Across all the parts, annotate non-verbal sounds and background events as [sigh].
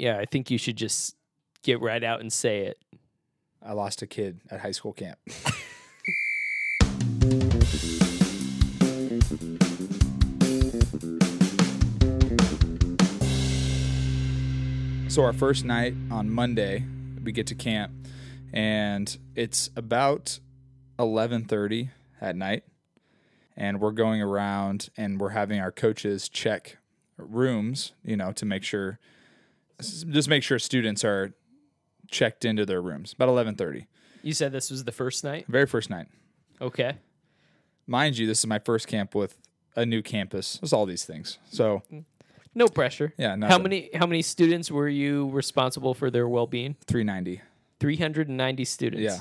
Yeah, I think you should just get right out and say it. I lost a kid at high school camp. [laughs] so our first night on Monday, we get to camp and it's about 11:30 at night and we're going around and we're having our coaches check rooms, you know, to make sure just make sure students are checked into their rooms. About 11:30. You said this was the first night? Very first night. Okay. Mind you, this is my first camp with a new campus. There's all these things. So, No pressure. yeah, How many how many students were you responsible for their well-being? 390. 390 students. Yeah.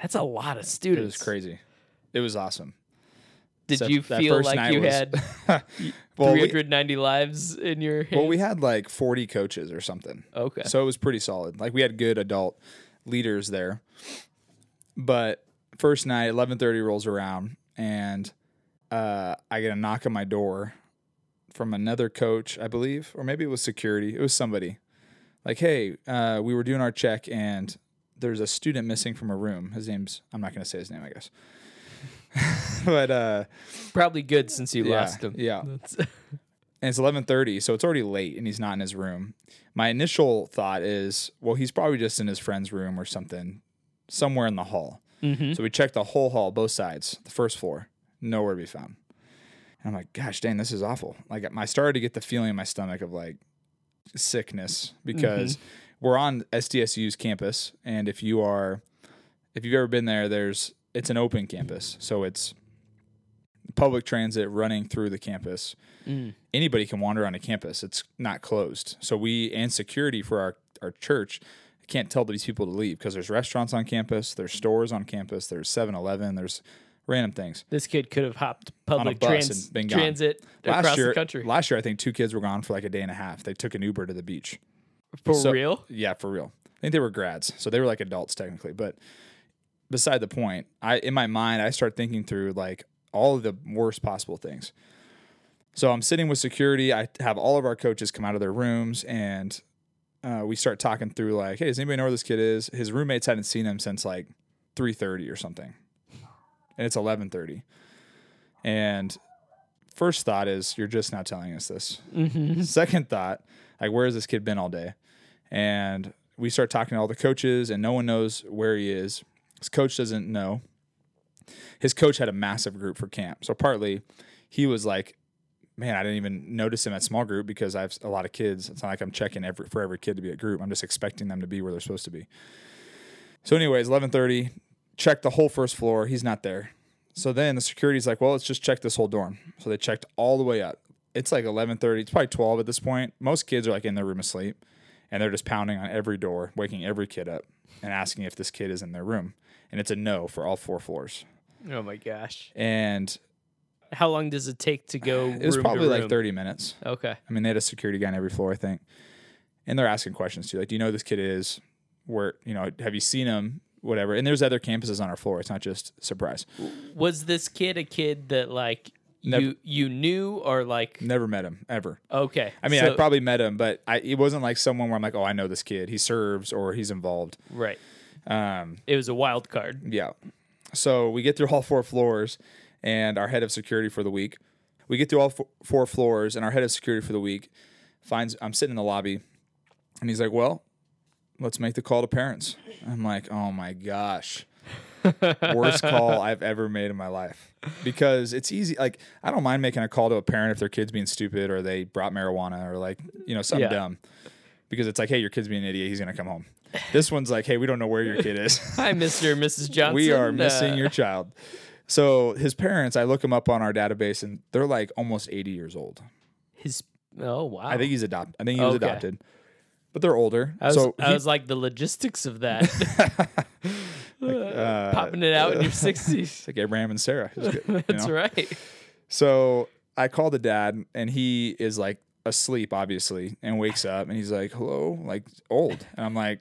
That's a lot of students. It was crazy. It was awesome. Did So you feel like you was- had [laughs] well, we, 390 lives in your hands? well, we had like 40 coaches or something. Okay. So it was pretty solid. Like we had good adult leaders there. But first night, eleven thirty rolls around, and uh, I get a knock on my door from another coach, I believe, or maybe it was security. It was somebody. Like, hey, uh, we were doing our check, and there's a student missing from a room. His name's I'm not going to say his name, I guess. [laughs] but uh, Probably good since you yeah, lost him. yeah. [laughs] And it's 11:30, so it's already late and he's not in his room. My initial thought is, well, he's probably just in his friend's room or something, somewhere in the hall. Mhm. So we checked the whole hall, both sides, the first floor, nowhere to be found. And I'm like, gosh, dang, this is awful. Like I started to get the feeling in my stomach of like sickness because we're on SDSU's campus, and if you are, if you've ever been there, there's it's an open campus, so it's public transit running through the campus Mm. anybody can wander on a campus. It's not closed. So we and security for our, our church can't tell these people to leave because there's restaurants on campus, there's stores on campus, there's 7-Eleven, there's random things. This kid could have hopped public bus trans- and been gone. transit across year, the country. last year I think two kids were gone for like a day and a half. They took an Uber to the beach. For so- real? Yeah, for real. I think they were grads, so they were like adults technically. But beside the point, I in my mind I start thinking through like all of the worst possible things. So I'm sitting with security. I have all of our coaches come out of their rooms, and uh, we start talking through like, "Hey, does anybody know where this kid is?" His roommates hadn't seen him since like 3:30 or something, and it's 11:30. And first thought is, "You're just now telling us this." Mm-hmm. [laughs] Second thought, like, where has this kid been all day? And we start talking to all the coaches, and no one knows where he is. His coach doesn't know. His coach had a massive group for camp. So partly he was like, man, I didn't even notice him at small group because I have a lot of kids. It's not like I'm checking every for every kid to be at group. I'm just expecting them to be where they're supposed to be. So, anyways, 11:30, check the whole first floor. He's not there. So then the security's like, well, let's just check this whole dorm. So they checked all the way up. It's like 11:30. It's probably 12 at this point. Most kids are like in their room asleep, and they're just pounding on every door, waking every kid up, and asking if this kid is in their room. And it's a no for all four floors. Oh my gosh. And How long does it take to go? [sighs] it was probably like 30 minutes. Okay. I mean, they had a security guy on every floor, I think. And they're asking questions too. Like, do you know who this kid is? Where, you know, have you seen him? Whatever. And there's other campuses on our floor. It's not just surprise. Was this kid a kid that like Never- you you knew or like Never met him ever. okay? I mean, so- I probably met him, but I, it wasn't like someone where I'm like, oh, I know this kid. He serves or he's involved. right. Um, It was a wild card. yeah. So we get through all four floors, and our head of security for the week. We get through all fo- four floors, and our head of security for the week finds I'm sitting in the lobby, and he's like, "Well, let's make the call to parents." I'm like, "Oh my gosh." Worst [laughs] call I've ever made in my life because it's easy. Like, I don't mind making a call to a parent if their kid's being stupid or they brought marijuana or like, you know, something Yeah. dumb because it's like, hey, your kid's being an idiot. He's going to come home. This one's like, hey, we don't know where your kid is. [laughs] Hi, Mr. and Mrs. Johnson. we are missing Uh, your child. So his parents, I look him up on our database and they're like almost 80 years old. his. Oh wow. I think he's adopted. I think he was Okay. adopted, but they're older. I was, so I he- was like the logistics of that, [laughs] [laughs] uh, popping it out in your sixties. it's like Abraham and Sarah. Good, you That's know? right. So I called the dad, and he is like asleep, obviously, and wakes up, and he's like, "Hello," like old, and I'm like,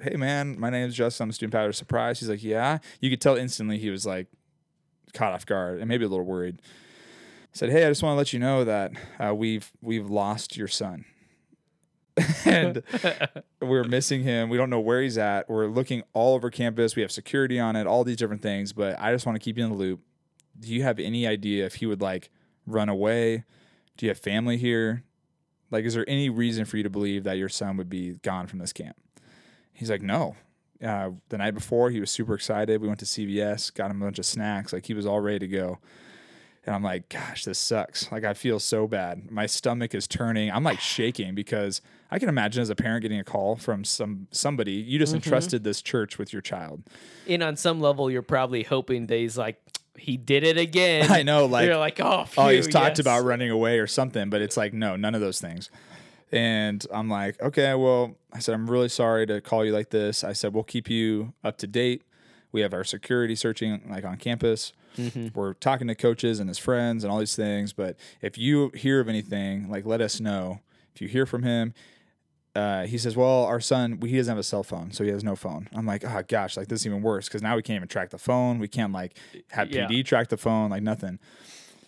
"Hey, man, my name's Justin. I'm a student pastor." Surprise. He's like, "Yeah." You could tell instantly he was like caught off guard and maybe a little worried. I said, "Hey, I just want to let you know that uh, we've we've lost your son." [laughs] and [laughs] we're missing him. We don't know where he's at. We're looking all over campus. We have security on it, all these different things. But I just want to keep you in the loop. Do you have any idea if he would like run away? Do you have family here? Like, is there any reason for you to believe that your son would be gone from this camp? He's like, no. Uh, the night before, he was super excited. We went to CVS, got him a bunch of snacks. Like, he was all ready to go. And I'm like, gosh, this sucks. Like, I feel so bad. My stomach is turning. I'm like [sighs] shaking because I can imagine as a parent getting a call from some somebody. You just mm-hmm. entrusted this church with your child. And on some level, you're probably hoping that he's like, he did it [laughs] again. I know, like, you're like, oh, oh, he's phew, talked yes." about running away or something, but it's like, no, none of those things. And I'm like, okay, well, I said, I'm really sorry to call you like this. I said, we'll keep you up to date. We have our security searching like on campus. We're talking to coaches and his friends and all these things. But if you hear of anything, like let us know. If you hear from him, uh, he says, "Well, our son, he doesn't have a cell phone, so he has no phone." I'm like, "Oh gosh, like this is even worse because now we can't even track the phone. We can't like have Yeah. PD track the phone, like nothing."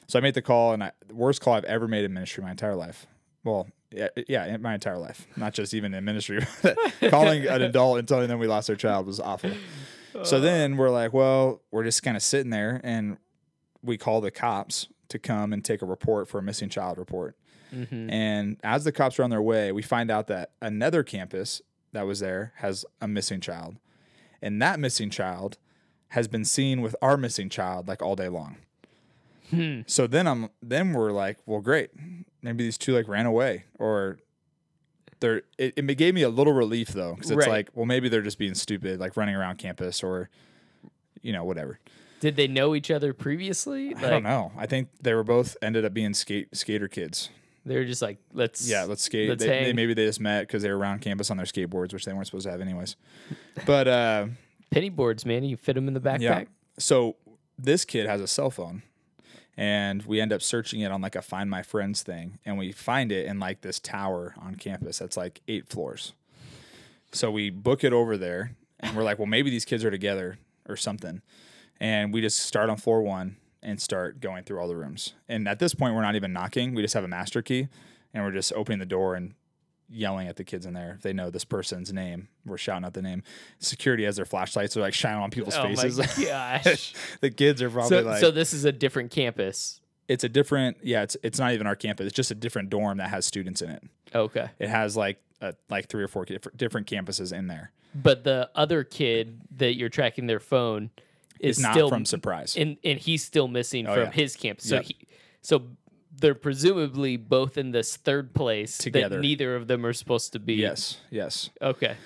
So I made the call, and I, the worst call I've ever made in ministry my entire life. Well, yeah, yeah, my entire life, not just even in ministry. [laughs] Calling an adult and telling them we lost their child was awful. So then we're like, well, we're just kind of sitting there, and we call the cops to come and take a report for a missing child report. Mm-hmm. And as the cops are on their way, we find out that another campus that was there has a missing child. And that missing child has been seen with our missing child like all day long. Hmm. So then I'm then we're like, well, great. Maybe these two like ran away or they're it, it gave me a little relief though because it's Right. like well maybe they're just being stupid like running around campus or you know whatever Did they know each other previously? i don't know i think they were both ended up being skate skater kids They were just like, let's Yeah, let's skate. Let's they, they- maybe they just met because they were around campus on their skateboards, which they weren't supposed to have anyways. But uh, penny boards, man. You fit them in the backpack. yeah, so this kid has a cell phone, and we end up searching it on like a Find My Friends thing, and we find it in like this tower on campus that's like eight floors. So we book it over there, and we're like, well, maybe these kids are together or something, and we just start on floor one and start going through all the rooms. And at this point, we're not even knocking; we just have a master key, and we're just opening the door and yelling at the kids in there. If they know this person's name, we're shouting out the name. Security has their flashlights; they're like shining on people's Oh faces. my [laughs] gosh. the kids are probably so, like, so this is a different campus. it's a different, yeah, it's it's not even our campus. It's just a different dorm that has students in it. Okay. It has like a, like three or four ki- different campuses in there. But the other kid that you're tracking their phone is It's not still from surprise. and and he's still missing oh, from yeah. his campus. So Yep. he, so they're presumably both in this third place Together. that neither of them are supposed to be. yes, yes. Okay.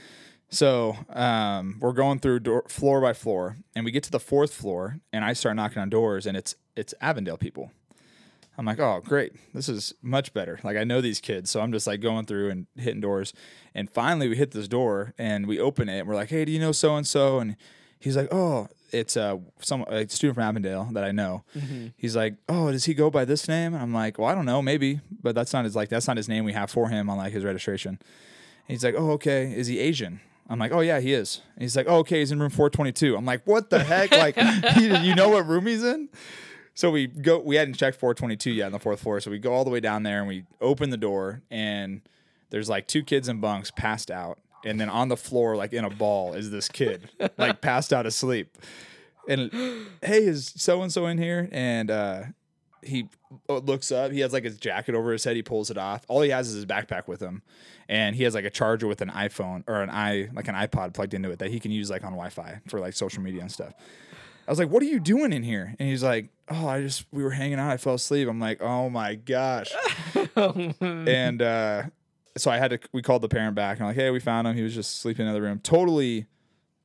So um, we're going through door, floor by floor, and we get to the fourth floor, and I start knocking on doors, and it's it's Avondale people. I'm like, oh, great, this is much better. Like I know these kids, so I'm just like going through and hitting doors, and finally we hit this door, and we open it, and we're like, hey, do you know so and so? And he's like, oh, it's uh, some a student from Avondale that I know. He's like, oh, does he go by this name? And I'm like, well, I don't know, maybe, but that's not his like that's not his name we have for him on like his registration. And he's like, oh, okay, is he Asian? I'm like, oh yeah, he is. And he's like, oh, okay, he's in room 422. I'm like, what the heck? Like, [laughs] you know what room he's in? So we go. We hadn't checked 422 yet on the fourth floor. So we go all the way down there and we open the door and there's like two kids in bunks passed out, and then on the floor, like in a ball, is this kid like [laughs] passed out asleep. And hey, is so and so in here? And uh, he looks up. He has like his jacket over his head. He pulls it off. All he has is his backpack with him, and he has like a charger with an iPhone or an i like an iPod plugged into it that he can use like on Wi-Fi for like social media and stuff. I was like, "What are you doing in here?" And he's like, "Oh, I just we were hanging out. I fell asleep." I'm like, "Oh my gosh!" [laughs] and uh, so I had to. We called the parent back and I'm like, "Hey, we found him. He was just sleeping in the room, totally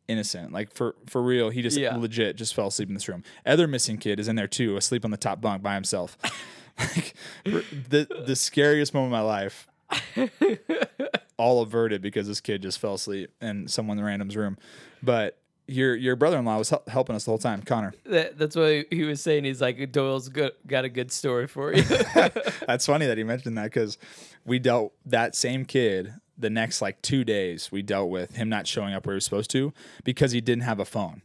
innocent, like for for real. He just Yeah. legit just fell asleep in this room. Other missing kid is in there too, asleep on the top bunk by himself. [laughs] like the the scariest moment of my life." [laughs] all averted because this kid just fell asleep in someone in random's room. But your your brother in law was hel- helping us the whole time, Connor. That, that's what he was saying. He's like, Doyle's good, got a good story for you. [laughs] [laughs] That's funny that he mentioned that because we dealt that same kid the next like two days. We dealt with him not showing up where he was supposed to because he didn't have a phone.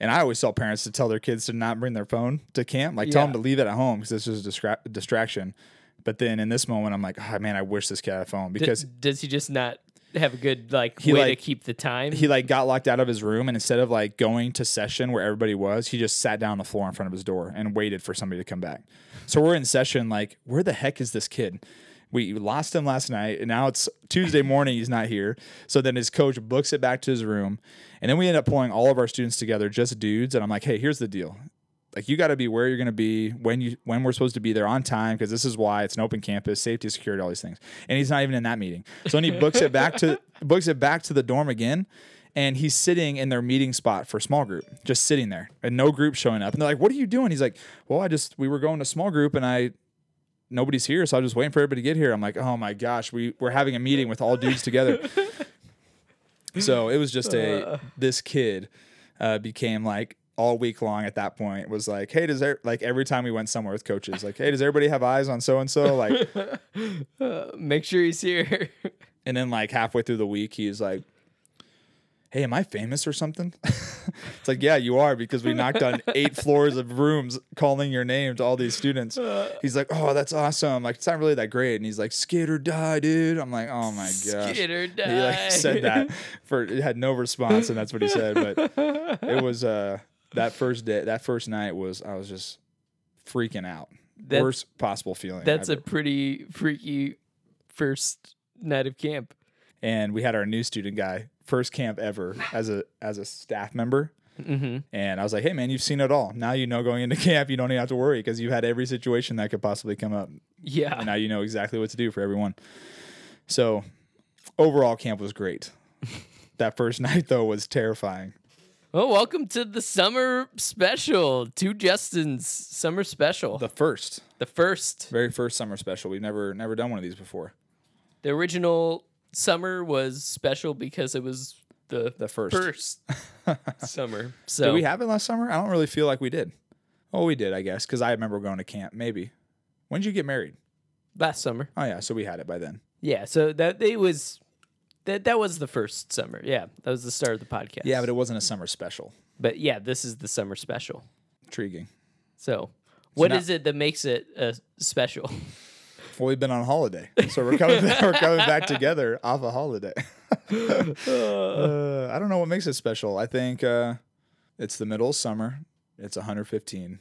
And I always tell parents to tell their kids to not bring their phone to camp, like tell them to leave it at home because this is a distra- distraction. But then in this moment, I'm like, oh, man, I wish this kid had a phone D- because does he just not have a good like He, way like- to keep the time? he like got locked out of his room and instead of like going to session where everybody was, he just sat down on the floor in front of his door and waited for somebody to come back. So we're in session, like, where the heck is this kid? We lost him last night, and now it's Tuesday morning. He's not here. So then his coach books it back to his room, and then we end up pulling all of our students together, just dudes. And I'm like, hey, here's the deal. Like you got to be where you're going to be when you when we're supposed to be there on time because this is why it's an open campus, safety, security, all these things. And he's not even in that meeting. So then he books it back to [laughs] books it back to the dorm again, and he's sitting in their meeting spot for small group, just sitting there, and no group showing up. And they're like, "What are you doing?" He's like, "Well, I just we were going to small group, and I nobody's here, so I was just waiting for everybody to get here." I'm like, "Oh my gosh, we we're having a meeting with all dudes together." [laughs] so it was just a this kid uh, became like all week long at that point was like, "Hey, does there like every time we went somewhere with coaches, like, hey, does everybody have eyes on so and so?" Like, [laughs] Uh, make sure he's here. [laughs] and then like halfway through the week, he's like. Hey, am I famous or something? [laughs] it's like, yeah, you are because we knocked on eight floors of rooms calling your name to all these students. He's like, oh, that's awesome. Like, it's not really that great. And he's like, skid or die, dude. I'm like, oh my gosh. Skid or He like said that for it had no response, and that's what he said. But it was uh that first day, that first night was I was just freaking out. That- Worst possible feeling. That's a pretty freaky first night of camp. and we had our new student guy first camp ever as a as a staff member. Mm-hmm. And I was like, hey man, you've seen it all. Now you know going into [laughs] camp, you don't even have to worry because you've had every situation that could possibly come up. Yeah. And now you know exactly what to do for everyone. So overall, camp was great. [laughs] that first [laughs] night though was terrifying. Well, welcome to the summer special. Two Justins summer special. The first, the first. very first summer special. We've never never done one of these before. The original summer was special because it was the The first. first [laughs] summer. So Did we have it last summer? I don't really feel like we did. Oh, we did, I guess, because I remember going to camp. Maybe. When did you get married? last summer. Oh yeah, so we had it by then. Yeah. So that it was that that was the first summer. Yeah, that was the start of the podcast. Yeah, but it wasn't a summer special. but yeah, this is the summer special. Intriguing. So, what is now- it that makes it a special? [laughs] Well, we've been on holiday, so we're coming back, we're coming back [laughs] together off a holiday. [laughs] uh, I don't know what makes it special. I think uh, it's the middle of summer. It's 115,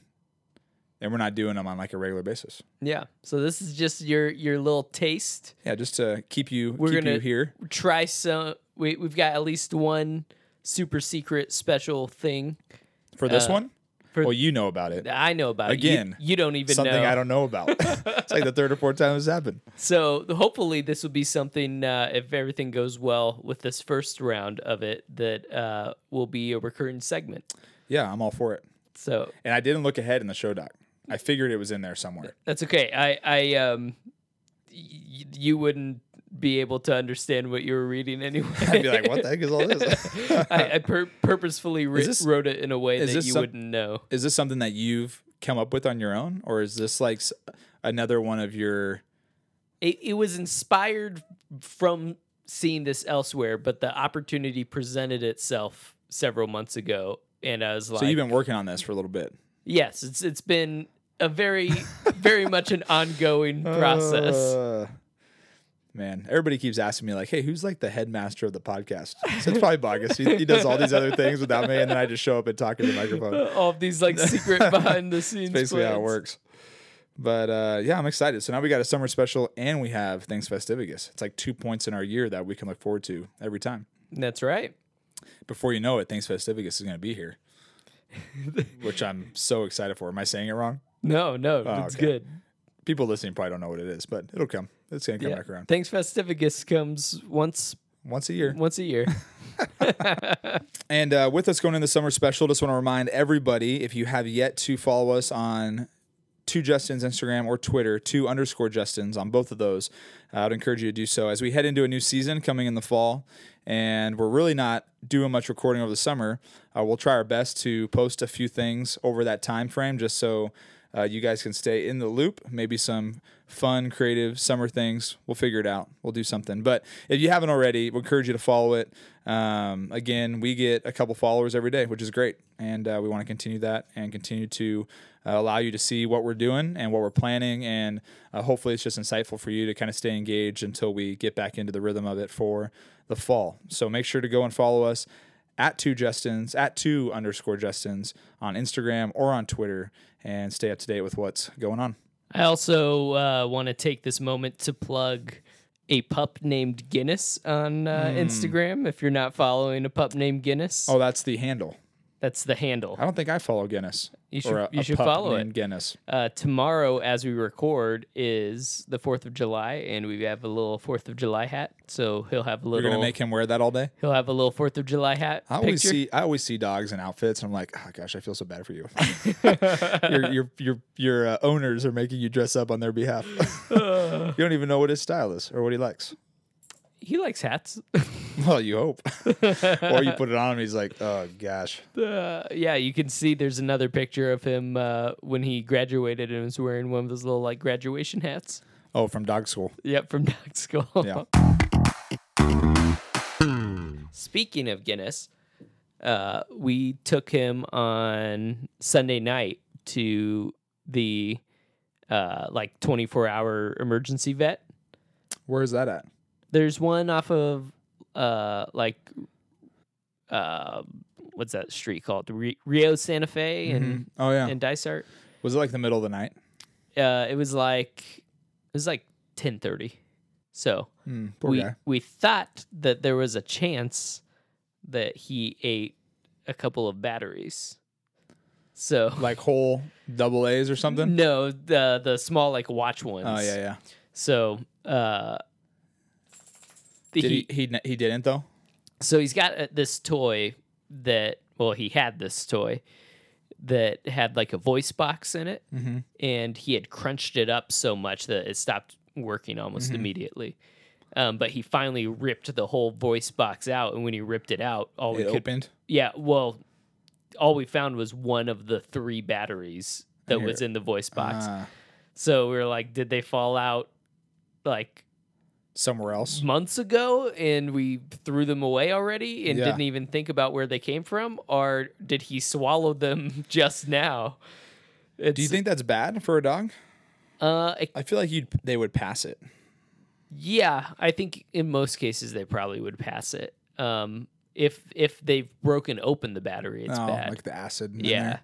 and we're not doing them on like a regular basis. yeah. So this is just your your little taste. Yeah, just to keep you We're keep gonna- you here. Try some. We we've got at least one super secret special thing. For this uh, one, for- well, you know about it. I know about Again, it. You, you don't even Something know. I don't know about. [laughs] it's like the third or fourth time this happened. So hopefully this will be something uh, if everything goes well with this first round of it that uh, will be a recurring segment. Yeah, I'm all for it. So And I didn't look ahead in the show doc. I figured it was in there somewhere. that's okay. I I um y- you wouldn't be able to understand what you were reading anyway. I'd be like, what the heck is all this? [laughs] I, I pur- purposefully ri- this- wrote it in a way that you some- wouldn't know. is this something that you've come up with on your own, or is this like s- another one of your? It, it was inspired from seeing this elsewhere, but the opportunity presented itself several months ago, and I was like, So you've been working on this for a little bit. Yes, it's it's been a very very much an ongoing [laughs] process. Uh, man, everybody keeps asking me like, "Hey, who's like the headmaster of the podcast?" So it's probably Bogus. He, he does all these other things without me, and then I just show up and talk in the microphone. [laughs] All of these like secret [laughs] behind the scenes. basically how it works. But uh, yeah, I'm excited. So now we got a summer special, and we have Things Festivus. It's like two points in our year that we can look forward to every time. That's right. Before you know it, Things Festivus is going to be here, which I'm so excited for. Am I saying it wrong? No, no, Oh, it's okay. good. People listening probably don't know what it is, but it'll come. It's going to come Yeah. back around Thanks Festivus comes once once a year. once a year. [laughs] [laughs] And uh, with us going into the summer special, just want to remind everybody if you have yet to follow us on two Justin's Instagram or Twitter, two underscore Justin's on both of those, uh, I would encourage you to do so as we head into a new season coming in the fall. And we're really not doing much recording over the summer. Uh, we'll try our best to post a few things over that time frame just so uh, you guys can stay in the loop. Maybe some fun, creative summer things. We'll figure it out. We'll do something. But if you haven't already, we encourage you to follow it. Um, again, we get a couple followers every day, which is great, and uh, we want to continue that and continue to uh, allow you to see what we're doing and what we're planning, and uh, hopefully it's just insightful for you to kind of stay engaged until we get back into the rhythm of it for the fall. So make sure to go and follow us at two Justins, at two underscore Justins on Instagram or on Twitter, and stay up to date with what's going on. I also uh, want to take this moment to plug a pup named Guinness on uh, Instagram. If you're not following a pup named Guinness, Oh, that's the handle. That's the handle. I don't think I follow Guinness. You should- a, you a should follow it. Guinness. Uh, tomorrow, as we record, is the Fourth of July, and we have a little Fourth of July hat. So he'll have a little. You're gonna make him wear that all day. he'll have a little Fourth of July hat. I always picture. see I always see dogs in outfits. And I'm like, oh gosh, I feel so bad for you. [laughs] your your your your uh, owners are making you dress up on their behalf. [laughs] you don't even know what his style is or what he likes. He likes hats. [laughs] [laughs] Well, you hope. [laughs] or you put it on him, he's like, oh gosh. [laughs] Uh, yeah, you can see there's another picture of him uh, when he graduated and was wearing one of those little like graduation hats. Oh, from dog school. Yep, from Dog School. Yeah. Speaking of Guinness, uh, we took him on Sunday night to the uh, like 24 hour emergency vet. Where is that at? There's one off of uh, like uh, what's that street called? Ri- Rio Santa Fe and Oh yeah. and Dysart. was it like the middle of the night? Uh, it was like it was like 10:30. So Hmm, poor we guy. we thought that there was a chance that he ate a couple of batteries. So [laughs] Like whole double A's or something. no, the the small like watch ones. Oh yeah, yeah. So uh, Did he, he, he he didn't though? so he's got uh, this toy that well he had this toy that had like a voice box in it Mm-hmm. and he had crunched it up so much that it stopped working almost Mm-hmm. immediately um, but he finally ripped the whole voice box out and when he ripped it out all we It could opened. yeah well all we found was one of the three batteries that was in the voice box Ah, so we were like did they fall out like somewhere else. months ago and we threw them away already and Yeah. didn't even think about where they came from or did he swallow them [laughs] just now it's, Do you think that's bad for a dog? uh it- I feel like you they would pass it. yeah i think in most cases they probably would pass it um if if they've broken open the battery it's oh, bad like the acid. in yeah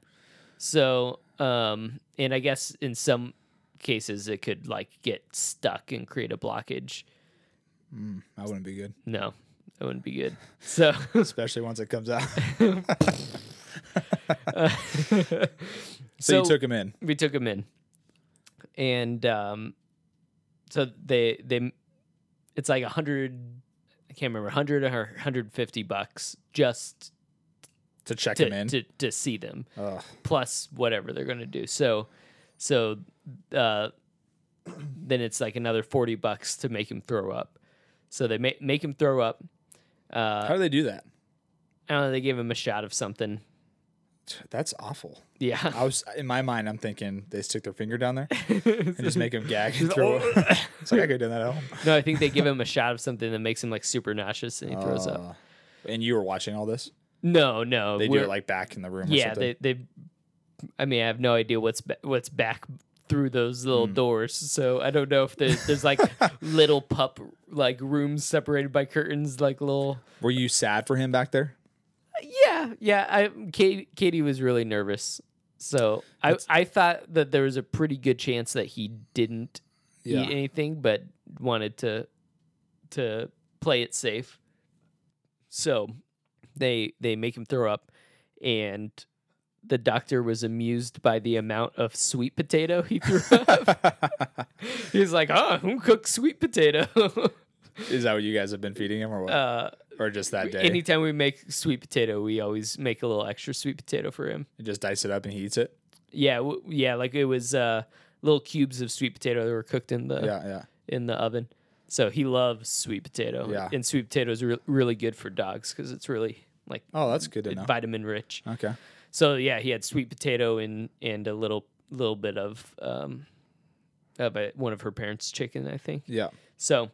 so um and i guess in some cases it could like get stuck and create a blockage that wouldn't be good, no that wouldn't be good so [laughs] especially once it comes out. so, so you took him in. we took him in and um so they they it's like a hundred i can't remember 100 or 150 bucks just to check to, him in. to, to see them Ugh. plus whatever they're going to do so so uh then it's like another 40 bucks to make him throw up so they make make him throw up uh How do they do that? i don't know they gave him a shot of something That's awful. yeah I was in my mind. I'm thinking they stick their finger down there [laughs] and just make him gag and throw. up. [laughs] [laughs] it's like I could do that at home. no i think they give him a shot of something that makes him like super nauseous and he throws up Uh, And you were watching all this. No, no. They do we're- it like back in the room. Or yeah. something. They they. I mean, I have no idea what's ba- what's back through those little Hmm. doors, so I don't know if there's there's like [laughs] little pup like rooms separated by curtains, like little. Were you sad for him back there? Yeah, yeah. I Katie, Katie was really nervous, so I I thought that there was a pretty good chance that he didn't Yeah. eat anything, but wanted to to play it safe. So they they make him throw up, and the doctor was amused by the amount of sweet potato he threw [laughs] up. [laughs] He's like, "Oh, who cooks sweet potato?" [laughs] Is that what you guys have been feeding him, or what? uh, or just that day? anytime we make sweet potato, we always make a little extra sweet potato for him. You just dice it up and he eats it. Yeah, w- yeah, like it was uh, little cubes of sweet potato that were cooked in the Yeah, yeah. in the oven. So he loves sweet potato. Yeah. and sweet potato is re- really good for dogs because it's really like Oh, that's good vitamin rich. Okay. So yeah, he had sweet potato and and a little little bit of um, of a, one of her parents' chicken, I think. Yeah. So,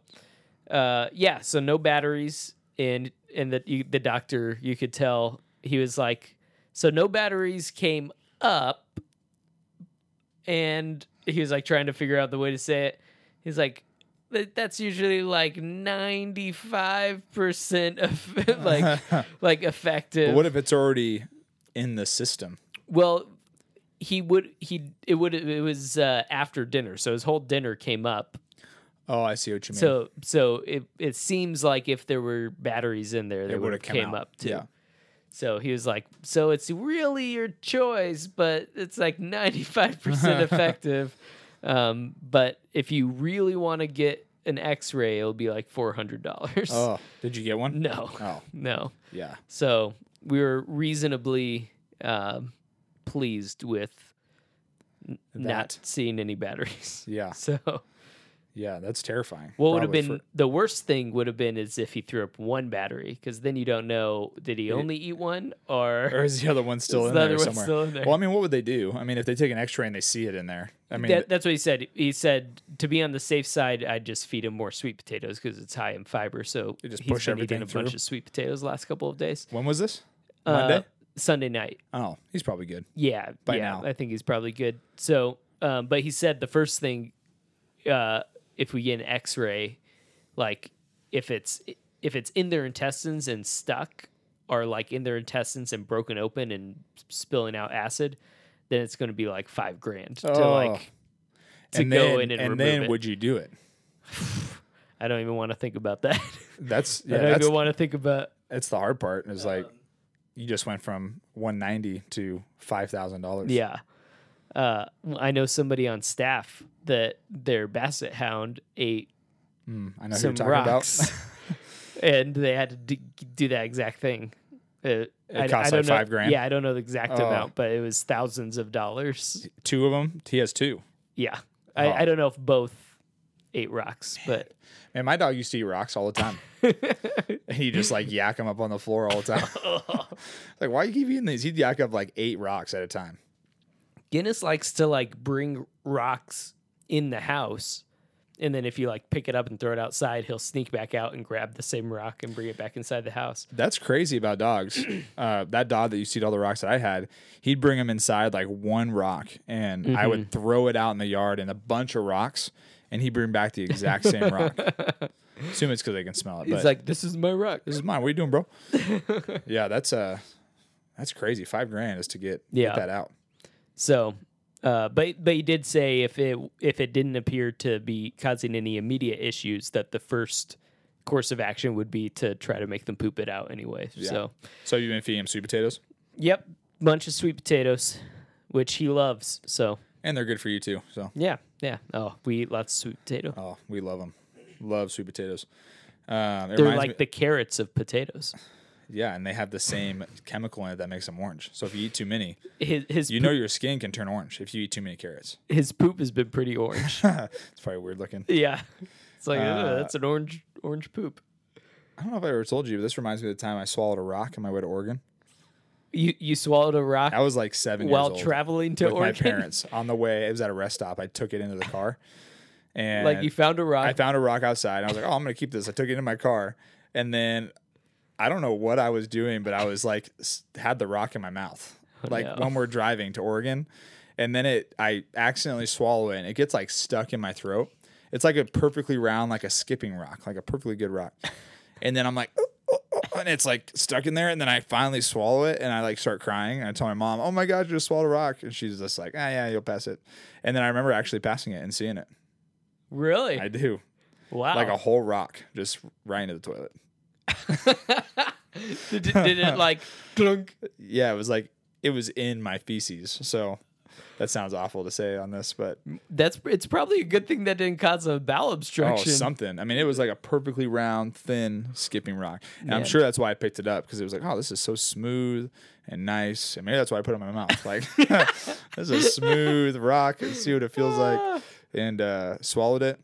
uh, yeah, so no batteries, and and that you, the doctor, you could tell he was like, so no batteries came up, and he was like trying to figure out the way to say it. He's like, that's usually like ninety five percent of [laughs] like [laughs] like effective. But what if it's already in the system? Well, he would he it would it was uh, after dinner, so his whole dinner came up. Oh, I see what you mean. So so it it seems like if there were batteries in there, they would have came come out. up too. Yeah. So he was like, so it's really your choice, but it's like ninety five percent [laughs] effective. Um, but if you really want to get an X ray, it'll be like four hundred dollars. Oh, did you get one? No, Oh, no. yeah. So we were reasonably um, pleased with n- not seeing any batteries. [laughs] Yeah. So Yeah, that's terrifying. what would have been for- the worst thing would have been is if he threw up one battery because then you don't know did he only eat one or, or is the other one [laughs] still in the there somewhere? still in there? Well, I mean, what would they do? I mean, if they take an X-ray and they see it in there, I mean, that, that's what he said. He said to be on the safe side, I'd just feed him more sweet potatoes because it's high in fiber. So just he's push been eating a bunch of sweet potatoes the last couple of days. when was this? Uh, Monday. Sunday night. oh, he's probably good. Yeah, by yeah, now. I think he's probably good. So, um, but he said the first thing, uh, if we get an X-ray, like if it's if it's in their intestines and stuck, or like in their intestines and broken open and spilling out acid, then it's going to be like five grand to Oh. like to and go then, in and, and remove then it. would you do it? [sighs] I don't even want to think about that. That's [laughs] I don't that's even want to think about. that's the hard part. Is like you just went from 190 to five thousand dollars. Yeah. Uh, I know somebody on staff that their basset hound ate Mm, I know who you're some talking rocks, [laughs] and they had to do, do that exact thing. It I, cost I like know, five grand? Yeah, I don't know the exact Oh. amount, but it was thousands of dollars. Two of them. He has two. Yeah, Oh. I, I don't know if both ate rocks, but Man, my dog used to eat rocks all the time. [laughs] and he just like yak them up on the floor all the time. [laughs] like, why you keep eating these? He'd yak up like eight rocks at a time. Guinness likes to like bring rocks in the house. And then if you like pick it up and throw it outside, he'll sneak back out and grab the same rock and bring it back inside the house. That's crazy about dogs. [clears throat] uh, that dog that you see all the rocks that I had, he'd bring them inside like one rock, and I Mm-hmm. would throw it out in the yard and a bunch of rocks, and he'd bring back the exact same rock. [laughs] Assume it's because they can smell it. He's But like, "This is my rock." this is mine. What are you doing, bro? [laughs] yeah, that's uh, that's crazy. Five grand is to get, Yeah. get that out. So, uh, but but he did say if it if it didn't appear to be causing any immediate issues, that the first course of action would be to try to make them poop it out anyway. Yeah. So, So you've been feeding him sweet potatoes, yep, bunch of sweet potatoes, which he loves. So and they're good for you too. So yeah, yeah. Oh, we eat lots of sweet potato. oh, we love them. Love sweet potatoes. Um, They're like me- the carrots of potatoes. yeah, and they have the same chemical in it that makes them orange. So if you eat too many, His his You poop, know your skin can turn orange if you eat too many carrots. [laughs] his poop has been pretty orange. [laughs] it's probably weird looking. yeah, it's like Uh, that's an orange orange poop. I don't know if I ever told you, but this reminds me of the time I swallowed a rock on my way to Oregon. You you swallowed a rock I was like seven while years old traveling to with Oregon. my parents on the way. It was at a rest stop. I took it into the car, and Like you found a rock. I found a rock outside. And I was like, "Oh, I'm gonna keep this." I took it in my car, and then I don't know what I was doing, but I was like had the rock in my mouth, oh, like no. when we're driving to Oregon, and then it I accidentally swallow it, and it gets like stuck in my throat. It's like a perfectly round, like a skipping rock, like a perfectly good rock, and then I'm like. "Oh, oh, oh," And it's like stuck in there, and then I finally swallow it, and I like start crying. And I tell my mom, "Oh my god, you just swallowed a rock!" And she's just like, "Ah, yeah, you'll pass it." And then I remember actually passing it and seeing it. really? I do, wow. like a whole rock just right into the toilet. [laughs] did, did it like clunk? [laughs] Yeah, it was like it was in my feces. So that sounds awful to say on this, but That's it's probably a good thing that didn't cause a bowel obstruction. oh, something. I mean, it was like a perfectly round, thin skipping rock, and I'm sure that's why I picked it up because it was like, oh, this is so smooth and nice, and maybe that's why I put it in my mouth. Like, [laughs] this is a smooth rock, and see what it feels like, [sighs] and uh, swallowed it,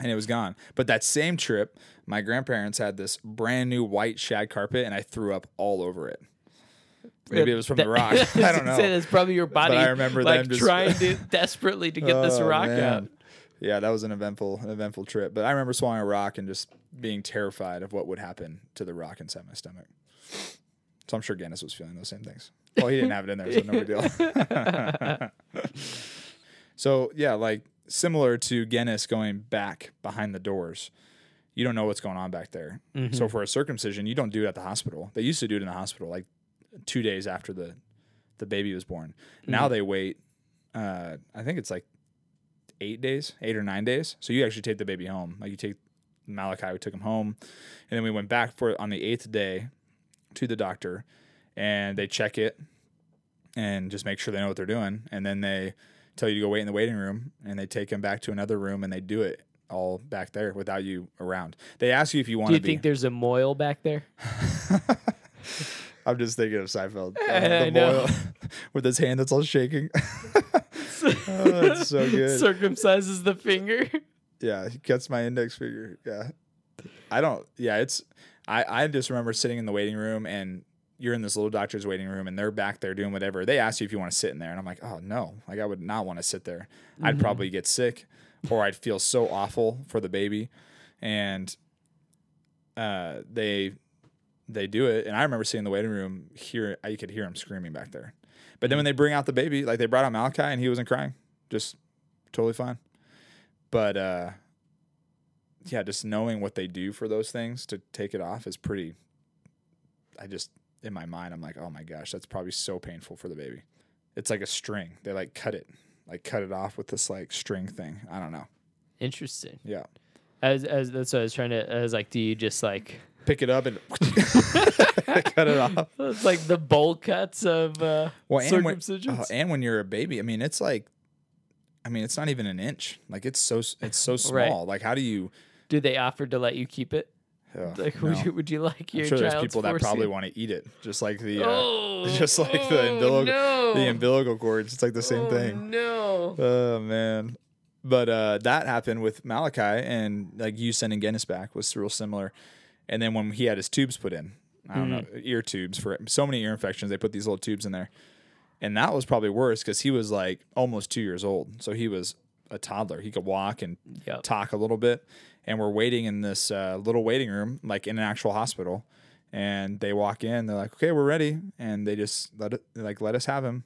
and it was gone. But that same trip, my grandparents had this brand new white shag carpet, and I threw up all over it. Maybe it was from the rock. [laughs] I don't know. It's probably your body. I remember like them just- trying to [laughs] desperately to get this Oh, rock man. out. Yeah, that was an eventful, an eventful trip. But I remember swallowing a rock and just being terrified of what would happen to the rock inside my stomach. So I'm sure Guinness was feeling those same things. Well, he didn't have it in there, so no big deal. [laughs] so yeah, like similar to Guinness going back behind the doors, you don't know what's going on back there. Mm-hmm. So for a circumcision, you don't do it at the hospital. They used to do it in the hospital, like two days after the the baby was born. Now Mm-hmm. they wait. Uh, I think it's like eight days, eight or nine days. So you actually take the baby home. Like you take Malachi, we took him home, and then we went back for it on the eighth day to the doctor, and they check it and just make sure they know what they're doing, and then they tell you to go wait in the waiting room, and they take him back to another room, and they do it all back there without you around. They ask you if you want Do you to be. think there's a mohel back there? [laughs] [laughs] I'm just thinking of Seinfeld. [laughs] Uh, the boil [laughs] with his hand that's all shaking. [laughs] oh, that's so good. Circumcises the finger. Yeah, he cuts my index finger. Yeah. I don't yeah, it's I, I just remember sitting in the waiting room and you're in this little doctor's waiting room and they're back there doing whatever. They ask you if you want to sit in there and I'm like, "Oh, no. Like I would not want to sit there. I'd probably get sick or I'd feel so awful for the baby." And uh they they do it and I remember in the waiting room, hear I could hear him screaming back there. But then when they bring out the baby, like they brought out Malachi and he wasn't crying. Just totally fine. But uh yeah, just knowing what they do for those things to take it off is pretty I just in my mind I'm like, "Oh my gosh, that's probably so painful for the baby." It's like a string. They like cut it. Like cut it off with this like string thing. I don't know. Interesting. Yeah. As, as that's what I was trying to. I was like, do you just like? Pick it up and [laughs] cut it off. [laughs] It's like the bowl cuts of uh, Well, and when, circumcisions. oh, and when you're a baby, I mean, it's like, I mean, it's not even an inch. Like it's so it's so Right. small. Like how do you? do they offer to let you keep it? Like, no. would you would you like your I'm sure there's people that probably foreseen- want to eat it, just like the uh, Oh, [laughs] just like the oh, umbilical no. the umbilical cords. It's like the same Oh, thing. No. Oh man. But uh, that happened with Malachi, and like you sending Guinness back was real similar. And then when he had his tubes put in, I don't know, ear tubes for so many ear infections, they put these little tubes in there, and that was probably worse because he was like almost two years old, so he was a toddler. He could walk and Yep. talk a little bit, and we're waiting in this uh, little waiting room, like in an actual hospital. And they walk in, they're like, "Okay, we're ready," and they just let it, like let us have him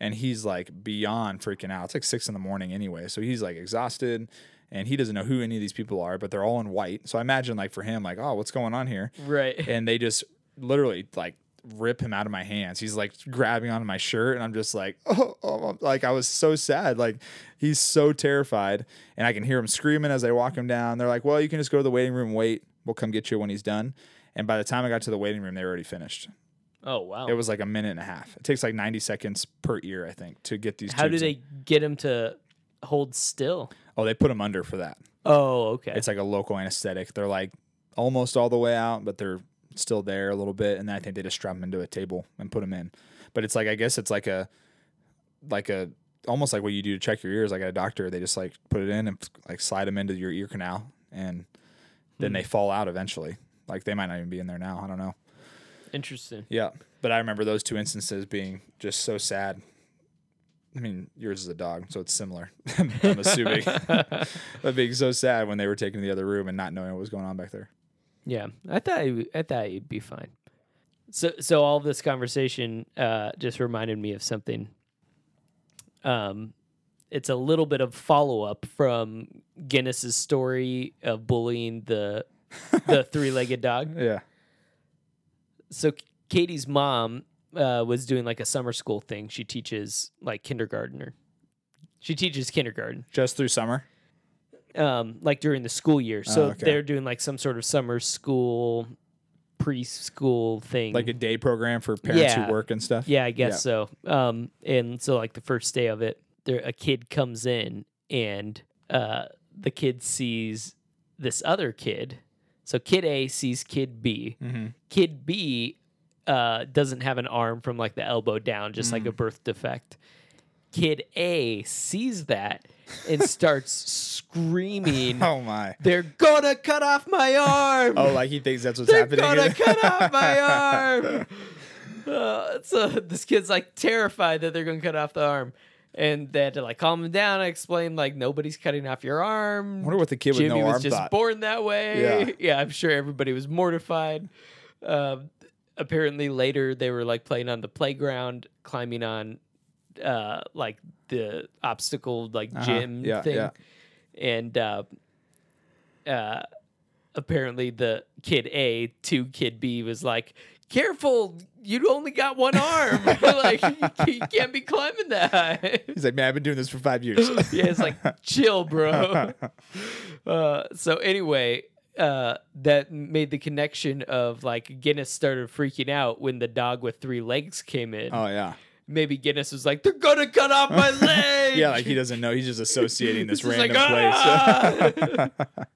and he's like beyond freaking out. It's like six in the morning anyway, so he's like exhausted, and he doesn't know who any of these people are, but they're all in white. So I imagine like for him, like, oh, what's going on here? Right. [laughs] And they just literally like rip him out of my hands. He's like grabbing onto my shirt, and I'm just like, [laughs] oh, oh, oh, like I was so sad. Like he's so terrified, and I can hear him screaming as I walk him down. They're like, well, you can just go to the waiting room, and wait. We'll come get you when he's done. And by the time I got to the waiting room, they were already finished. Oh wow. It was like a minute and a half. It takes like 90 seconds per ear, I think, to get these. How do tubes in. they get him to hold still? Oh, they put them under for that. Oh, okay. It's like a local anesthetic. They're like almost all the way out, but they're still there a little bit, and then I think they just strap them into a table and put them in. But it's like I guess it's like a like a almost like what you do to check your ears, like at a doctor. They just like put it in and like slide them into your ear canal, and then they hmm. fall out eventually. Like they might not even be in there now. I don't know. Interesting. Yeah, but I remember those two instances being just so sad. I mean, yours is a dog, so it's similar. [laughs] I'm assuming, [laughs] but being so sad when they were taken to the other room and not knowing what was going on back there. Yeah, I thought I thought he'd be fine. So so all this conversation uh, just reminded me of something. Um, it's a little bit of follow up from Guinness's story of bullying the the three legged dog. [laughs] Yeah. So Katie's mom uh, was doing like a summer school thing. She teaches like kindergartner. She teaches kindergarten. Just through summer. um, like during the school year. So Oh, okay. they're doing like some sort of summer school, preschool thing. Like a day program for parents Yeah. who work and stuff. yeah, I guess so. Um, and so like the first day of it, there a kid comes in and uh, the kid sees this other kid. So kid A sees kid B. Mhm. Kid B uh, doesn't have an arm from like the elbow down, just Mm. like a birth defect. Kid A sees that and starts [laughs] screaming. Oh my. They're gonna cut off my arm. Oh, like he thinks that's what's They're happening. gonna cut off my [laughs] arm. Uh, so this kid's like terrified that they're gonna cut off the arm, and they had to like calm him down. I explained like nobody's cutting off your arm. I wonder what the kid with Jimmy no was arm just thought. born that way. Yeah. [laughs] yeah, I'm sure everybody was mortified. Um, apparently, later they were like playing on the playground, climbing on uh, like the obstacle like Uh-huh. gym Yeah, thing, yeah. and uh, uh, apparently the kid A to kid B was like. Careful! You only got one arm. [laughs] like you, you can't be climbing that high. [laughs] He's like, man, I've been doing this for five years. yeah, it's like [laughs] chill, bro. uh, so anyway, uh, that made the connection of like Guinness started freaking out when the dog with three legs came in. oh yeah, Maybe Guinness was like, "They're gonna cut off my [laughs] leg." yeah. Like he doesn't know. He's just associating this [laughs] random like, "Ah!"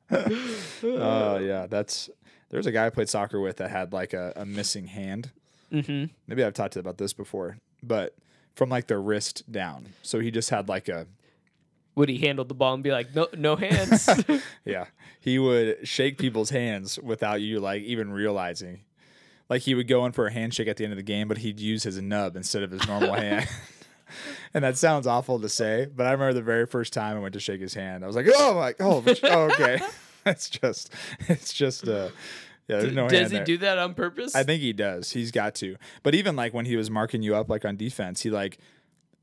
place. [laughs] Oh yeah, that's. There's a guy I played soccer with that had like a, a missing hand. Mhm. Maybe I've talked about this before, but from like the wrist down. So he just had like a Would he handle the ball and be like, "No, no hands"? [laughs] Yeah. He would shake people's hands without you like even realizing. Like he would go in for a handshake at the end of the game, but he'd use his nub instead of his normal hand. [laughs] [laughs] and that sounds awful to say, but I remember the very first time I went to shake his hand, I was like, "Oh my, oh, oh okay." it's just, it's just, uh, yeah. There's no Does he there. do that on purpose? I think he does. He's got to. But even like when he was marking you up, like on defense, he like,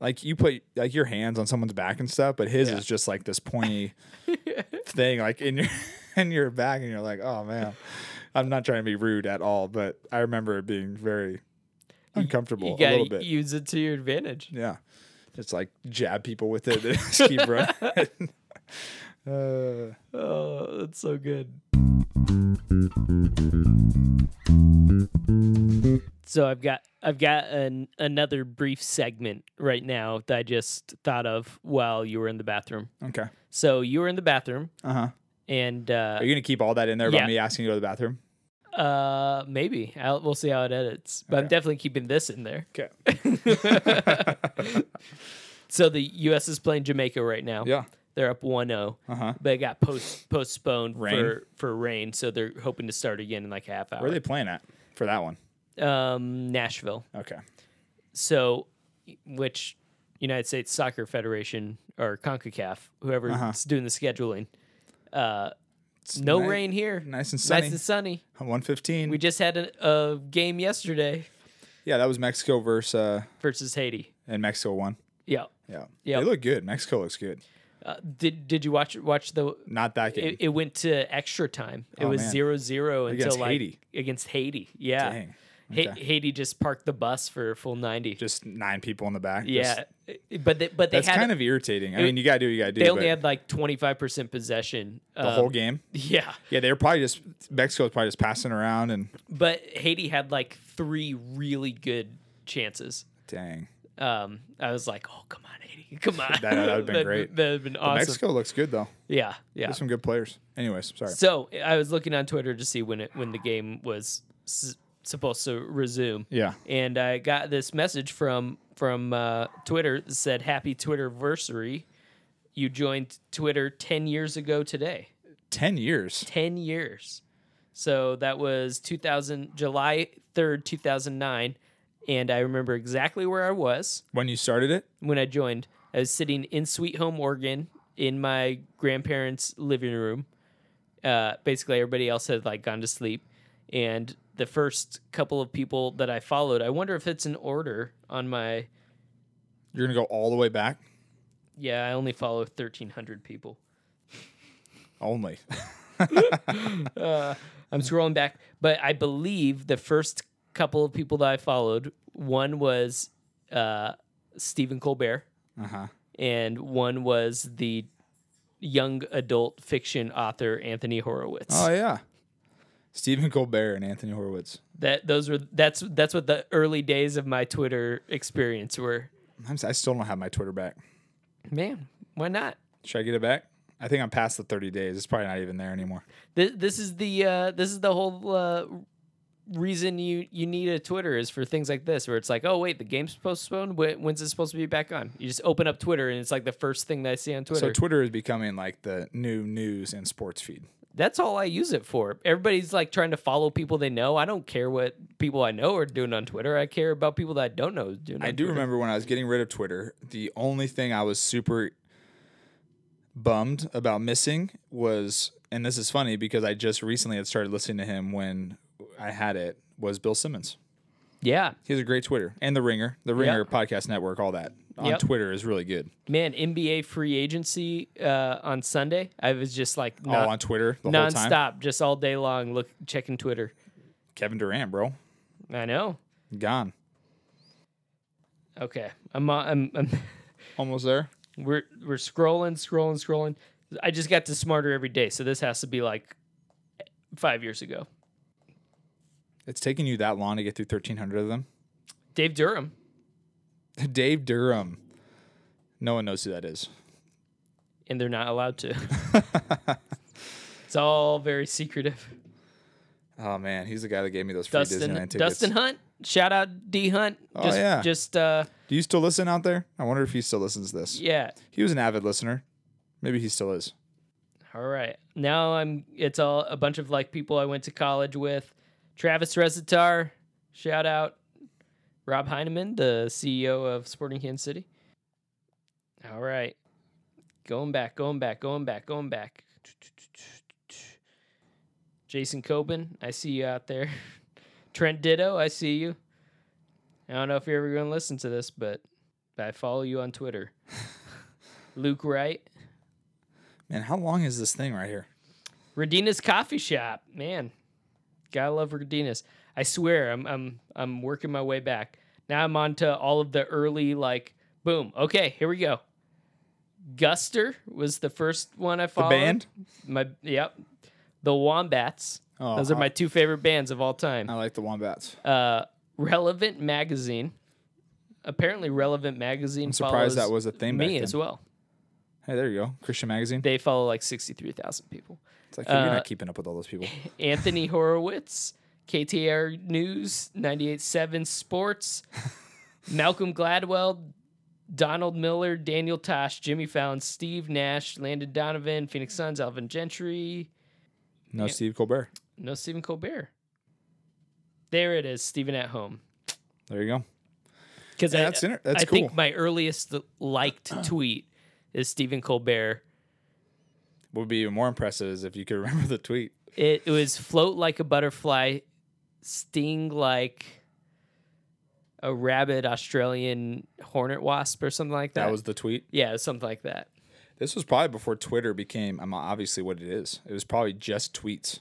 like you put like your hands on someone's back and stuff, but his Yeah. is just like this pointy [laughs] thing, like in your [laughs] in your back, and you're like, oh man. I'm not trying to be rude at all, but I remember it being very uncomfortable you a little bit. use it to your advantage. yeah, just like jab people with it, and just keep running. [laughs] uh, Oh, that's so good. So I've got I've got an another brief segment right now that I just thought of while you were in the bathroom. okay. So you were in the bathroom Uh huh. and uh, Are you gonna keep all that in there about Yeah. me asking you to go to the bathroom? uh maybe I'll, we'll see how it edits, but I'm definitely keeping this in there. Okay. [laughs] [laughs] So the U.S. is playing Jamaica right now. Yeah. They're up 1-0, Uh huh. but it got post postponed Rain? for for rain, so they're hoping to start again in like a half hour. Where are they playing at for that one? Um, Nashville. Okay. So, which United States Soccer Federation or CONCACAF, whoever's Uh-huh. doing the scheduling, uh, no ni- rain here. Nice and sunny. Nice and sunny. 115. We just had a, a game yesterday yeah, that was Mexico versus uh, versus Haiti. and Mexico won. Yeah. Yeah. Yep. They look good. Mexico looks good. Uh, did Did you watch watch the? Not that game. It, it went to extra time. It Oh, was man. zero zero until Against like Haiti? against Haiti. Yeah. Dang. Okay. Haiti just parked the bus for a full ninety. Just nine people in the back. Just- yeah, but they, but they that's had kind of irritating. I it- mean, you gotta do what you gotta do. they only but had like twenty five percent possession. the um, whole game. [laughs] Yeah, Yeah, they were probably just Mexico was probably just passing around and but Haiti had like three really good chances. dang. Um, I was like, oh come on, Haiti, [laughs] come on. [laughs] That- that would've been That'd great. That'd been But awesome. Mexico looks good though. Yeah, yeah. There's some good players. Anyways, sorry. So I was looking on Twitter to see when it when the game was s- supposed to resume. Yeah. and I got this message from from uh, Twitter that said "Happy Twitterversary." You joined Twitter ten years ago today. Ten years. Ten years. So that was 2000 July third, two thousand nine, and I remember exactly where I was When you started it? when I joined. I was sitting in Sweet Home, Oregon, in my grandparents' living room. Uh, basically, everybody else had like gone to sleep, and the first couple of people that I followed, I wonder if it's in order on my. You're gonna go all the way back? Yeah, I only follow thirteen hundred people. Only. [laughs] Uh, I'm scrolling back, but I believe the first couple of people that I followed, one was uh, Stephen Colbert, Uh-huh. and one was the young adult fiction author Anthony Horowitz. Oh yeah. Stephen Colbert and Anthony Horowitz. That those were that's that's what the early days of my Twitter experience were. I'm, I still don't have my Twitter back. Man, why not? Should I get it back? I think I'm past the 30 days. It's probably not even there anymore. This, this is the uh, this is the whole uh, reason you you need a Twitter is for things like this, where it's like, oh wait, the game's postponed. When, when's it supposed to be back on? You just open up Twitter and it's like the first thing that I see on Twitter. So Twitter is becoming like the new news and sports feed. That's all I use it for. Everybody's like trying to follow people they know. I don't care what people I know are doing on Twitter. I care about people that I don't know doing. I do Twitter. remember when I was getting rid of Twitter, the only thing I was super bummed about missing was, and this is funny because I just recently had started listening to him when I had it, was Bill Simmons. Yeah, He has a great Twitter and the Ringer, the Ringer podcast network, all that on Yep. Twitter is really good. man. NBA free agency uh, on Sunday. I was just like all on Twitter the whole time. nonstop, just all day long, look checking Twitter. Kevin Durant, bro, I know. gone. Okay, I'm on- I'm, I'm [laughs] Almost there. we're we're scrolling, scrolling, scrolling. I just got to smarter every day, so this has to be like five years ago. It's taking you that long to get through 1,300 of them. Dave Durham. [laughs] Dave Durham. No one knows who that is. and they're not allowed to. [laughs] [laughs] it's all very secretive. Oh man, he's the guy that gave me those free Dustin Disneyland tickets. Dustin Hunt, shout out D Hunt. Oh, Just, yeah. just uh, Do you still listen out there? I wonder if he still listens to this. yeah. He was an avid listener. Maybe he still is. All right, now I'm. It's all a bunch of like people I went to college with. Travis Rezitar, shout out. Robb Heineman, the CEO of Sporting Kansas City. All right, going back, going back, going back, going back. Jason Coben, I see you out there. [laughs] Trent Ditto, I see you. I don't know if you're ever going to listen to this, but I follow you on Twitter. [laughs] Luke Wright, Man, how long is this thing right here? Radina's Coffee Shop, man. Gotta love Radina's. I swear, I'm I'm I'm working my way back. Now I'm on to all of the early like boom. Okay, here we go. Guster was the first one I followed. The band? My yep. The Wombats. Oh, Those are my two favorite bands of all time. I like the Wombats. Uh, Relevant Magazine. Apparently, Relevant Magazine. I'm surprised that was a thing me as well. Hey, there you go. Christian Magazine. They follow like sixty three thousand people. Like you're uh, not keeping up with all those people. [laughs] Anthony Horowitz, KTAR News, 98.7 Sports, [laughs] Malcolm Gladwell, Donald Miller, Daniel Tosh, Jimmy Fallon, Steve Nash, Landon Donovan, Phoenix Suns, Alvin Gentry, No Steve Colbert. no Stephen Colbert. There it is, Stephen at home. There you go. Because Yeah, that's inter- that's I think cool. my earliest liked [clears throat] tweet is Stephen Colbert. What would be even more impressive is if you could [laughs] remember the tweet. It, it was float like a butterfly, sting like a rabid Australian hornet wasp or something like that. That was the tweet. yeah, something like that. This was probably before Twitter became um, obviously what it is. It was probably just tweets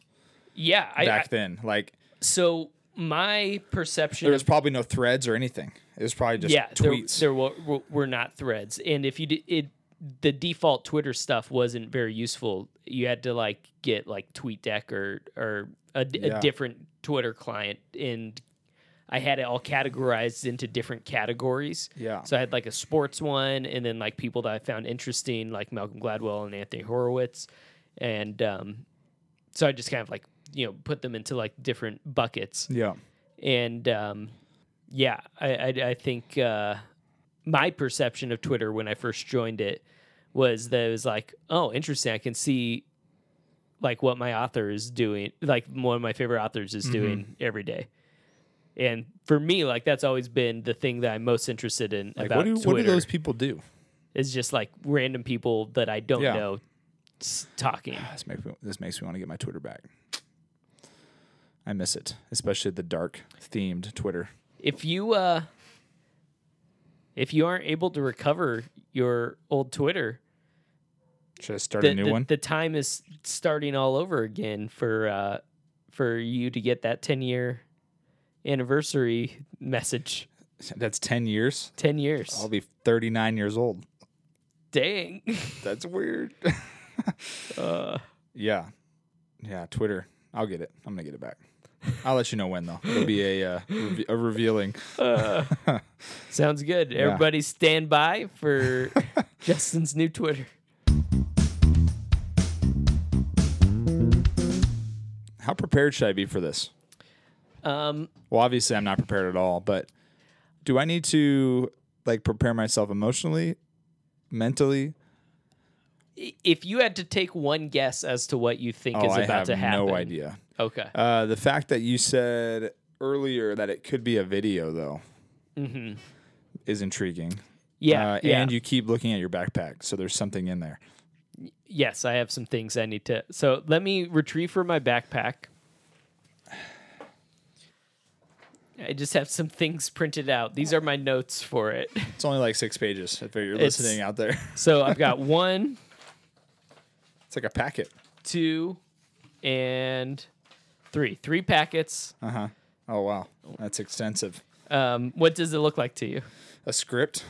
Yeah, back I then. Like so my perception there was probably no threads or anything. It was probably just yeah, there, tweets. there were, were, were not threads, and if you did it, the default Twitter stuff wasn't very useful. You had to like get like TweetDeck or or a, Yeah. different Twitter client, and I had it all categorized into different categories. yeah. So I had like a sports one, and then like people that I found interesting, like Malcolm Gladwell and Anthony Horowitz, and um, so I just kind of like you know put them into like different buckets yeah. and um, yeah, I, I, I think uh, my perception of Twitter when I first joined it was that it was like, oh, interesting. I can see like what my author is doing, like one of my favorite authors is doing every day. And for me, like that's always been the thing that I'm most interested in Like about what do Twitter. what do those people do? It's just like random people that I don't Yeah. know talking. This makes me, this makes me want to get my Twitter back. I miss it, especially the dark themed Twitter. if you uh if you aren't able to recover your old Twitter, Should I start the, a new the, one? the time is starting all over again for uh for you to get that 10 year anniversary message. That's ten years. 10 years. I'll be thirty nine years old. Dang. [laughs] That's weird. uh, [laughs] yeah, yeah. Twitter. I'll get it. I'm gonna get it back. I'll let you know when though. It'll be a uh, reve- a revealing. uh, sounds good. [laughs] Everybody stand by for [laughs] Justin's new Twitter. How prepared should I be for this? Um Well, obviously I'm not prepared at all, but do I need to like prepare myself emotionally, mentally? if you had to take one guess as to what you think Oh, is I about to happen, no idea. Okay. Uh, the fact that you said earlier that it could be a video, though, hmm is intriguing. Yeah. Uh, yeah. And you keep looking at your backpack, so there's something in there. yes, I have some things I need to. So let me retrieve from my backpack. I just have some things printed out. These are my notes for it. [laughs] It's only like six pages if you're It's- listening out there. [laughs] So I've got one, It's like a packet. two, and three. Three packets. Uh huh. Oh wow, that's extensive. Um, what does it look like to you? A script.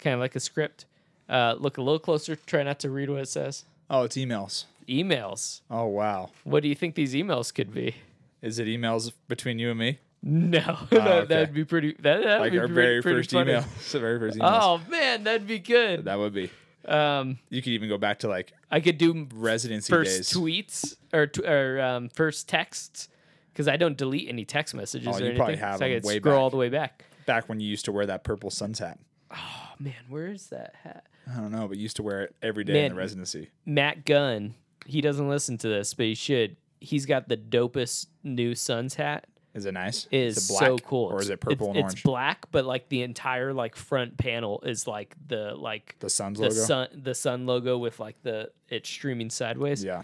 Kind of like a script. Uh, look a little closer. Try not to read what it says. Oh, it's emails. Emails. Oh wow. What do you think these emails could be? Is it emails between you and me? No, [laughs] that, Oh, okay. that'd be pretty. That, that'd Like be our pretty, very pretty first funny. email. [laughs] It's the very first email. Oh man, that'd be good. That would be. Um, You could even go back to like I could do residency first days. tweets or t- or um, first texts because I don't delete any text messages Oh, or you anything. probably have so I could way scroll all the way back. Back when you used to wear that purple suns hat. Oh man, where is that hat? I don't know, but you used to wear it every day in the residency. Matt Gunn. He doesn't listen to this, but he should. He's got the dopest new Suns hat. Is it nice? Is is it black, so cool. or is it purple it's, and orange? It's black, but like the entire like front panel is like the like the Suns the logo. sun the sun logo with like the it's streaming sideways. Yeah.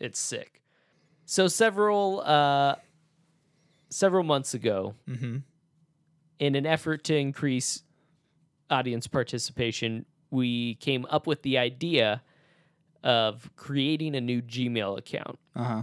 It's sick. So several uh several months ago, Mm-hmm. in an effort to increase audience participation, we came up with the idea of creating a new Gmail account. Uh huh.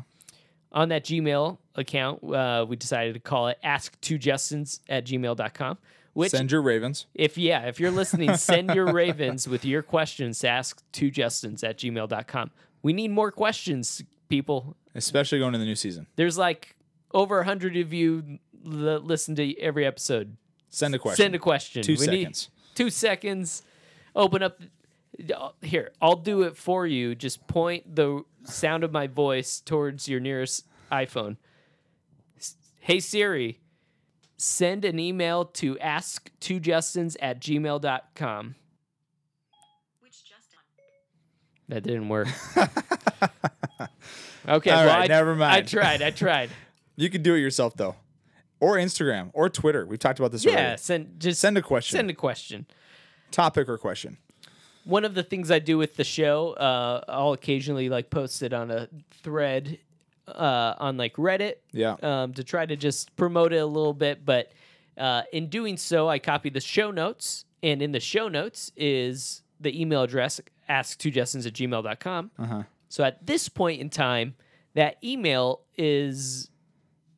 On that Gmail account, uh, we decided to call it ask2justins at gmail.com. Which, Send your Ravens. if yeah, if you're listening, send your [laughs] ravens with your questions to ask2justins at gmail.com. We need more questions, people. Especially going into the new season. There's like over a hundred of you that listen to every episode. Send a question. Send a question. Two We seconds. two seconds. Open up. Uh, here, I'll do it for you. Just point the sound of my voice towards your nearest iPhone. Hey Siri, send an email to ask2justins at gmail.com. Which Justin? That didn't work. [laughs] okay, All well, right, I, never mind. I tried. I tried. [laughs] You can do it yourself though, or Instagram or Twitter. We've talked about this yeah, already. send just Send a question, send a question. topic or question. One of the things I do with the show, uh, I'll occasionally like post it on a thread uh, on like Reddit Yeah. um, to try to just promote it a little bit. But uh, in doing so, I copy the show notes, and in the show notes is the email address ask2justins at gmail.com. Uh huh. So at this point in time, that email is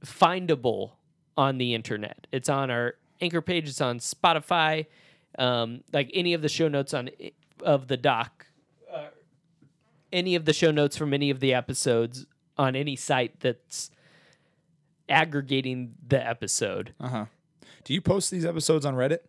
findable on the internet. It's on our anchor page. It's on Spotify. Um, like any of the show notes on of the doc, uh, any of the show notes from any of the episodes on any site that's aggregating the episode. Uh huh. Do you post these episodes on Reddit?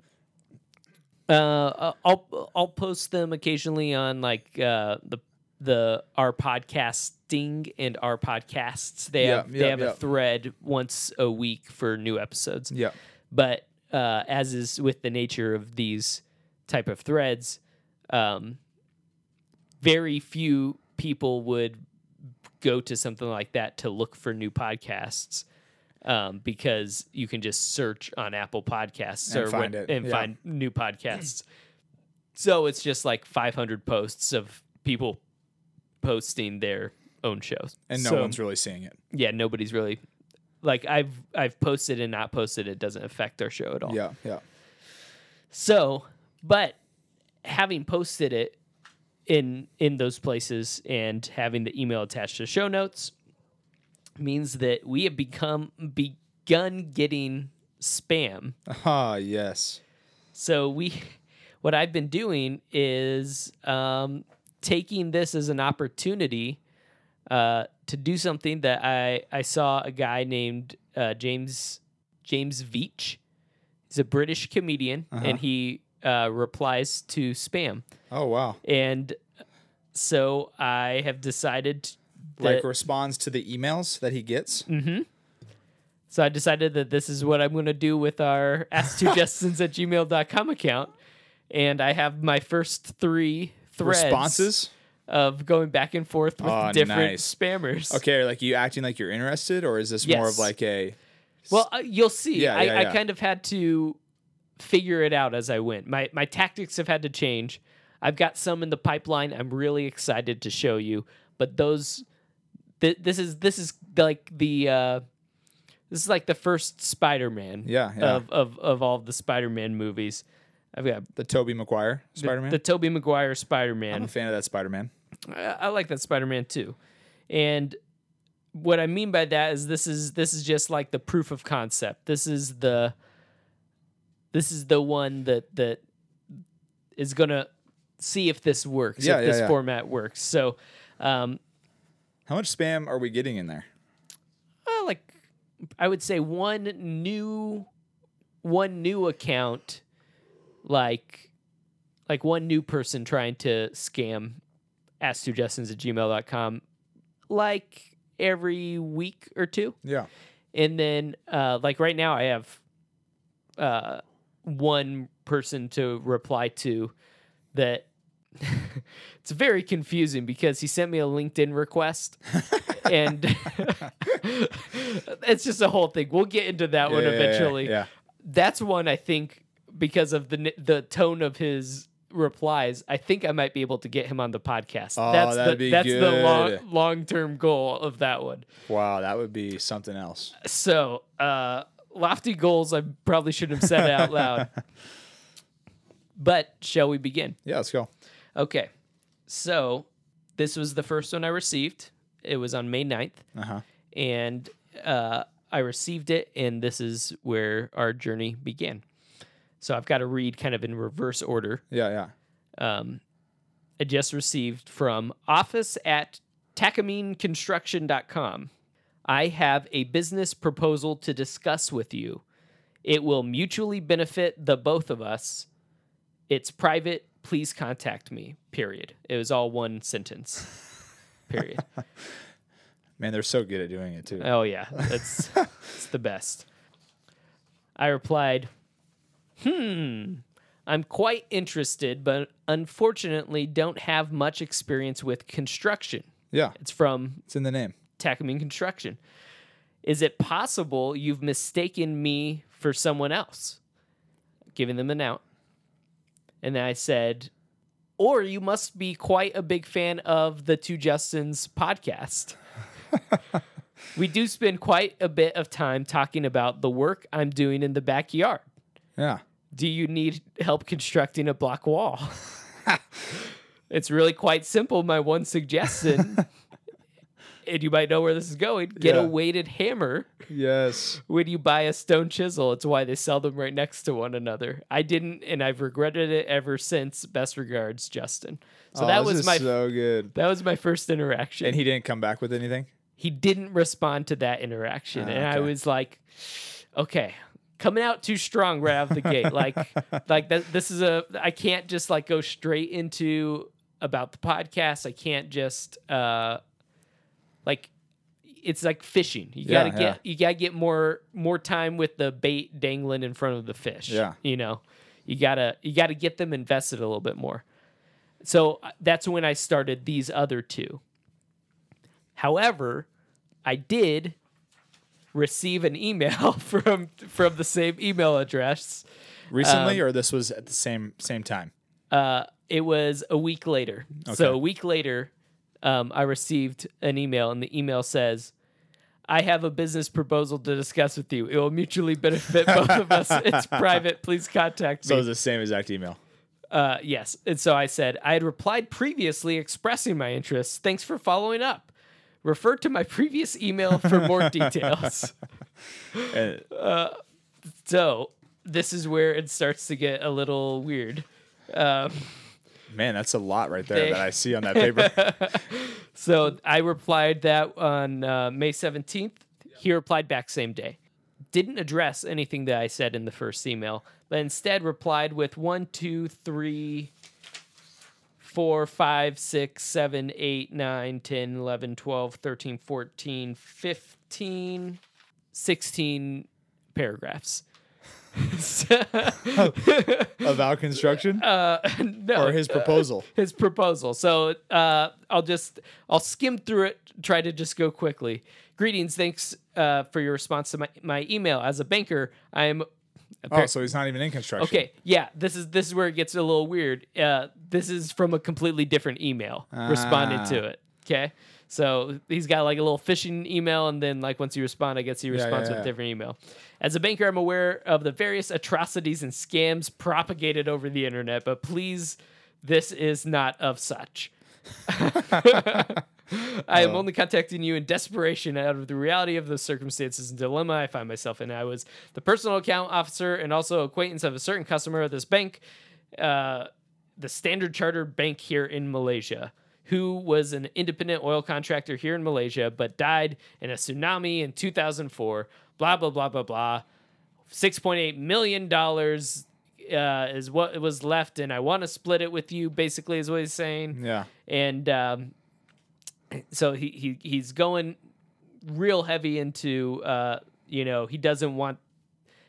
Uh, I'll I'll post them occasionally on like uh, the the our podcasting and our podcasts. They Yeah, have they have yeah. a thread once a week for new episodes. Yeah. But uh, as is with the nature of these type of threads, um, very few people would go to something like that to look for new podcasts. Um, because you can just search on Apple Podcasts And or find it, and yeah. find new podcasts. so it's just like 500 posts of people posting their own shows, And no So- one's really seeing it. yeah, nobody's really like I've I've posted and not posted. It doesn't affect our show at all. Yeah. Yeah. So, but having posted it in in those places and having the email attached to show notes means that we have become begun getting spam. Ah, yes. So we [laughs] what I've been doing is um, taking this as an opportunity uh, to do something that I I saw a guy named uh, James James Veitch. He's a British comedian, Uh-huh. and he uh, replies to spam. Oh wow. And so I have decided Like responds to the emails that he gets. hmm So I decided that this is what I'm going to do with our ask2justins at gmail.com account. And I have my first three threads. Responses. of going back and forth with Oh, different nice. spammers. Okay, like you acting like you're interested, or is this more of like a? Well, uh, you'll see. Yeah, I, yeah, I kind of had to figure it out as I went. My my tactics have had to change. I've got some in the pipeline. I'm really excited to show you, but those th- this is this is like the uh this is like the first Spider-Man Yeah, yeah. of, of of all the Spider-Man movies. I've got The Tobey Maguire Spider Man. the Tobey Maguire Spider-Man. I'm a fan of that Spider Man. I, I like that Spider-Man too. And what I mean by that is this is this is just like the proof of concept. This is the this is the one that that is gonna see if this works, Yeah, if yeah, this yeah. format works. So um How much spam are we getting in there? uh, like I would say one new one new account like like one new person trying to scam ask two at gmail.com like every week or two Yeah. and then uh like right now i have uh one person to reply to that [laughs] it's very confusing because he sent me a linkedin request [laughs] and [laughs] it's just a whole thing. We'll get into that one Yeah, yeah, yeah, eventually. Yeah. that's one i think because of the the tone of his replies i think i might be able to get him on the podcast. Oh, that's that'd the be that's the long long term goal of that one. Wow, that would be something else. so, uh, lofty goals I probably shouldn't have said out loud. [laughs] But shall we begin? Yeah, let's go. Okay. So, this was the first one I received. It was on May 9th. Uh huh. And uh, I received it, and this is where our journey began. So, I've got to read kind of in reverse order. Yeah, yeah. Um, I just received from office at takamineconstruction.com. I have a business proposal to discuss with you. It will mutually benefit the both of us. It's private. Please contact me. Period. It was all one sentence. [laughs] Period. Man, they're so good at doing it too. Oh yeah, that's [laughs] it's the best. I replied, "Hmm, I'm quite interested, but unfortunately don't have much experience with construction." Yeah, It's from it's in the name. Takamine Construction. Is it possible you've mistaken me for someone else? Giving them an out. And then I said, or you must be quite a big fan of the Two Justins podcast. [laughs] we do spend quite a bit of time talking about the work I'm doing in the backyard. Yeah. Do you need help constructing a block wall? [laughs] it's really quite simple. My one suggestion, [laughs] and you might know where this is going get Yeah. a weighted hammer Yes. when you buy a stone chisel. It's why they sell them right next to one another. I didn't, and I've regretted it ever since. Best regards, Justin. So Oh, that was my so good. that was my first interaction. And he didn't come back with anything. he didn't respond to that interaction Ah, and i was like okay coming out too strong right out of the gate like [laughs] like that this is a i can't just like go straight into about the podcast i can't just uh like it's like fishing you Yeah, gotta get yeah. you gotta get more more time with the bait dangling in front of the fish Yeah. you know you gotta you gotta get them invested a little bit more so uh, that's when i started these other two However, I did receive an email [laughs] from from the same email address. Recently, Um, or this was at the same same time. Uh, it was a week later. So a week later, um, I received an email, and the email says, "I have a business proposal to discuss with you. It will mutually benefit both of us. It's [laughs] private. Please contact So me." it was the same exact email. Uh, yes. And so I said, I had replied previously expressing my interest. Thanks for following up. Refer to my previous email for more [laughs] details. [laughs] And So this is where it starts to get a little weird. Um, man, that's a lot right there They- that I see on that paper. [laughs] so I replied that on uh, May 17th. He replied back same day. Didn't address anything that I said in the first email, but instead replied with one, two, three, four, five, six, seven, eight, nine, 10, 11, 12, 13, 14, 15, 16 paragraphs. [laughs] About construction uh, [laughs] no, or his proposal? [laughs] his proposal. So uh, I'll just I'll skim through it, try to just go quickly. Greetings, thanks uh, for your response to my, my email. As a banker, I am. Oh, so he's not even in construction. Okay, yeah, this is this is where it gets a little weird. Uh, this is from a completely different email responding Ah. to it. Okay, so he's got like a little phishing email, and then like once you respond, I guess he responds yeah, with a different email. As a banker, I'm aware of the various atrocities and scams propagated over the internet, but please, this is not of such. [laughs] I am only contacting you in desperation out of the reality of the circumstances and dilemma I find myself in. I was the personal account officer and also acquaintance of a certain customer of this bank, uh, the Standard Chartered Bank here in Malaysia, who was an independent oil contractor here in Malaysia, but died in a tsunami in 2004. Blah, blah, blah, blah, blah. $6.8 million uh, is what was left, and I want to split it with you, basically, is what he's saying Yeah. and um, so he, he he's going real heavy into uh, you know he doesn't want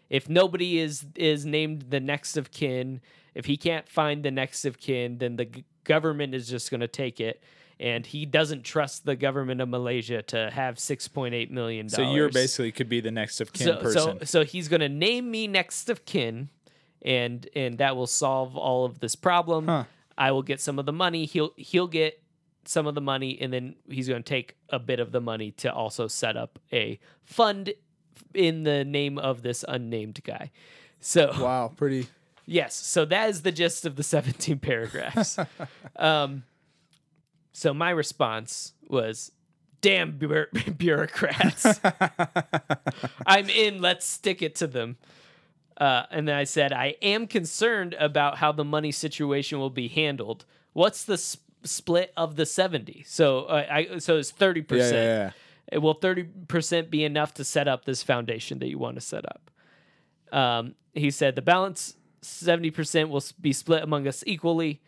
if nobody is is named the next of kin if he can't find the next of kin then the g- government is just going to take it and he doesn't trust the government of Malaysia to have 6.8 million dollars. So you're basically could be the next of kin so, person. So, so he's going to name me next of kin, and and that will solve all of this problem. Huh. I will get some of the money. He'll he'll get some of the money, and then he's going to take a bit of the money to also set up a fund in the name of this unnamed guy. So wow, pretty. Yes. So that is the gist of the [laughs] 17 paragraphs. um, so my response was, damn bureau- [laughs] bureaucrats. [laughs] I'm in. Let's stick it to them. Uh, and then I said, I am concerned about how the money situation will be handled. What's the s- split of the 70? So uh, I so it's 30%. Yeah, yeah, yeah. Uh, Will 30% be enough to set up this foundation that you want to set up? Um, he said the balance 70% will be split among us equally.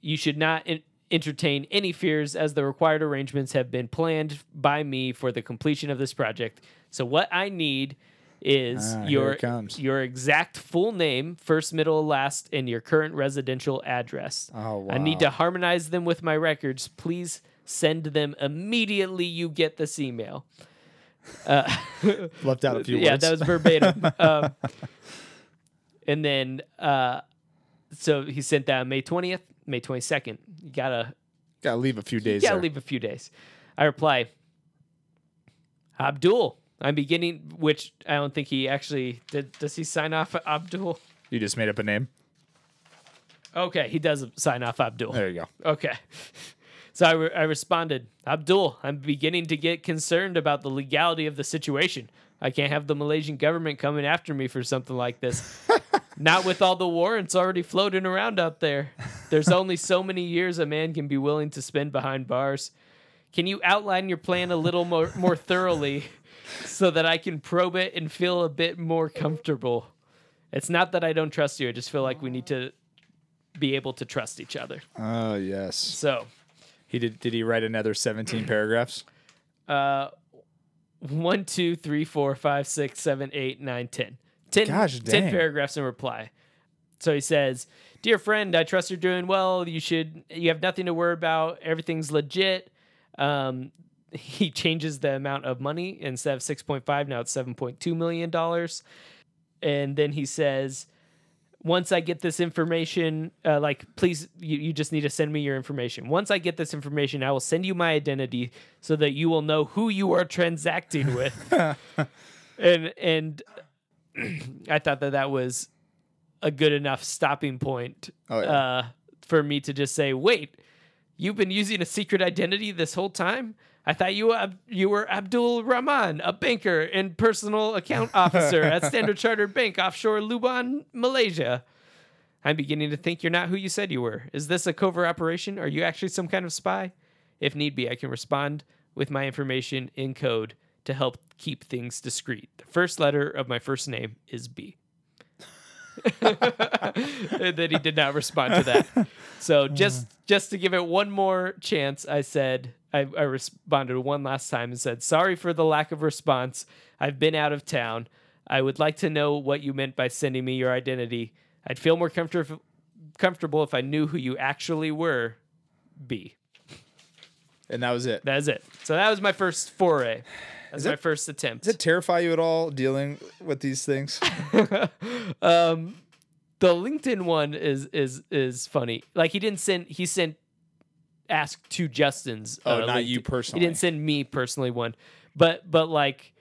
You should not en- entertain any fears as the required arrangements have been planned by me for the completion of this project. So what I need is Ah, your your exact full name, first, middle, last, and your current residential address. Oh, I need to harmonize them with my records. Please send them immediately you get this email. Uh, [laughs] Left out a few words. [laughs] yeah, words. that was verbatim. [laughs] um, and then, uh, so he sent that on May 20th, May 22nd. You gotta, Gotta leave a few days. you gotta there. leave a few days. I reply, Abdul. I'm beginning, which I don't think he actually did. Does he sign off Abdul? You just made up a name. Okay, he does sign off Abdul. There you go. Okay. So I, re- I responded, Abdul, I'm beginning to get concerned about the legality of the situation. I can't have the Malaysian government coming after me for something like this. [laughs] Not with all the warrants already floating around out there. There's [laughs] only so many years a man can be willing to spend behind bars. Can you outline your plan a little more, more thoroughly so that I can probe it and feel a bit more comfortable? It's not that I don't trust you. I just feel like we need to be able to trust each other. Oh yes. So, He did. Did he write another seventeen paragraphs? Uh, one, two, three, four, five, six, seven, eight, nine, ten. Ten, Gosh, ten dang. paragraphs in reply. So he says, "Dear friend, I trust you're doing well. You should. You have nothing to worry about. Everything's legit." Um, [laughs] he changes the amount of money instead of six point five. Now it's seven point two million dollars. And then he says, once I get this information, uh, like, please, you, you just need to send me your information. Once I get this information, I will send you my identity so that you will know who you are transacting with. [laughs] and and [clears throat] I thought that that was a good enough stopping point Oh, yeah. uh, for me to just say, wait, you've been using a secret identity this whole time? I thought you were, you were Abdul Rahman, a banker and personal account officer at [laughs] Standard Chartered Bank offshore Labuan, Malaysia. I'm beginning to think you're not who you said you were. Is this a covert operation? Are you actually some kind of spy? If need be, I can respond with my information in code to help keep things discreet. The first letter of my first name is B. [laughs] and then he did not respond to that. So just just to give it one more chance, I said I, I responded one last time and said, "Sorry for the lack of response. I've been out of town. I would like to know what you meant by sending me your identity. I'd feel more comfortable comfortable if I knew who you actually were. B. And that was it. That is it. So that was my first foray. That's my first attempt. Does it terrify you at all dealing with these things? [laughs] um, the LinkedIn one is is is funny. Like he didn't send he sent ask to Justin's. Oh, uh, not you personally. He didn't send me personally one, but but like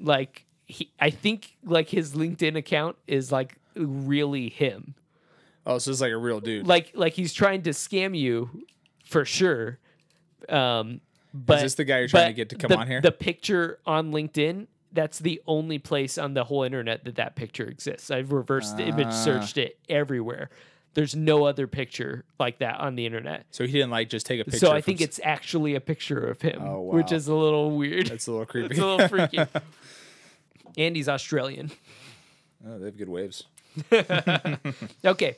like he I think like his LinkedIn account is like really him. Oh, so it's like a real dude. Like like he's trying to scam you for sure. Um, but is this the guy you're trying to get to come the- on here? The picture on LinkedIn. That's the only place on the whole internet that that picture exists. I've reversed the image Ah. searched it everywhere. There's no other picture like that on the internet. so he didn't like just take a picture. so I think it's actually a picture of him, Oh, which is a little weird. That's a little creepy. [laughs] it's a little freaky. [laughs] and he's Australian. oh, they have good waves. [laughs] Okay.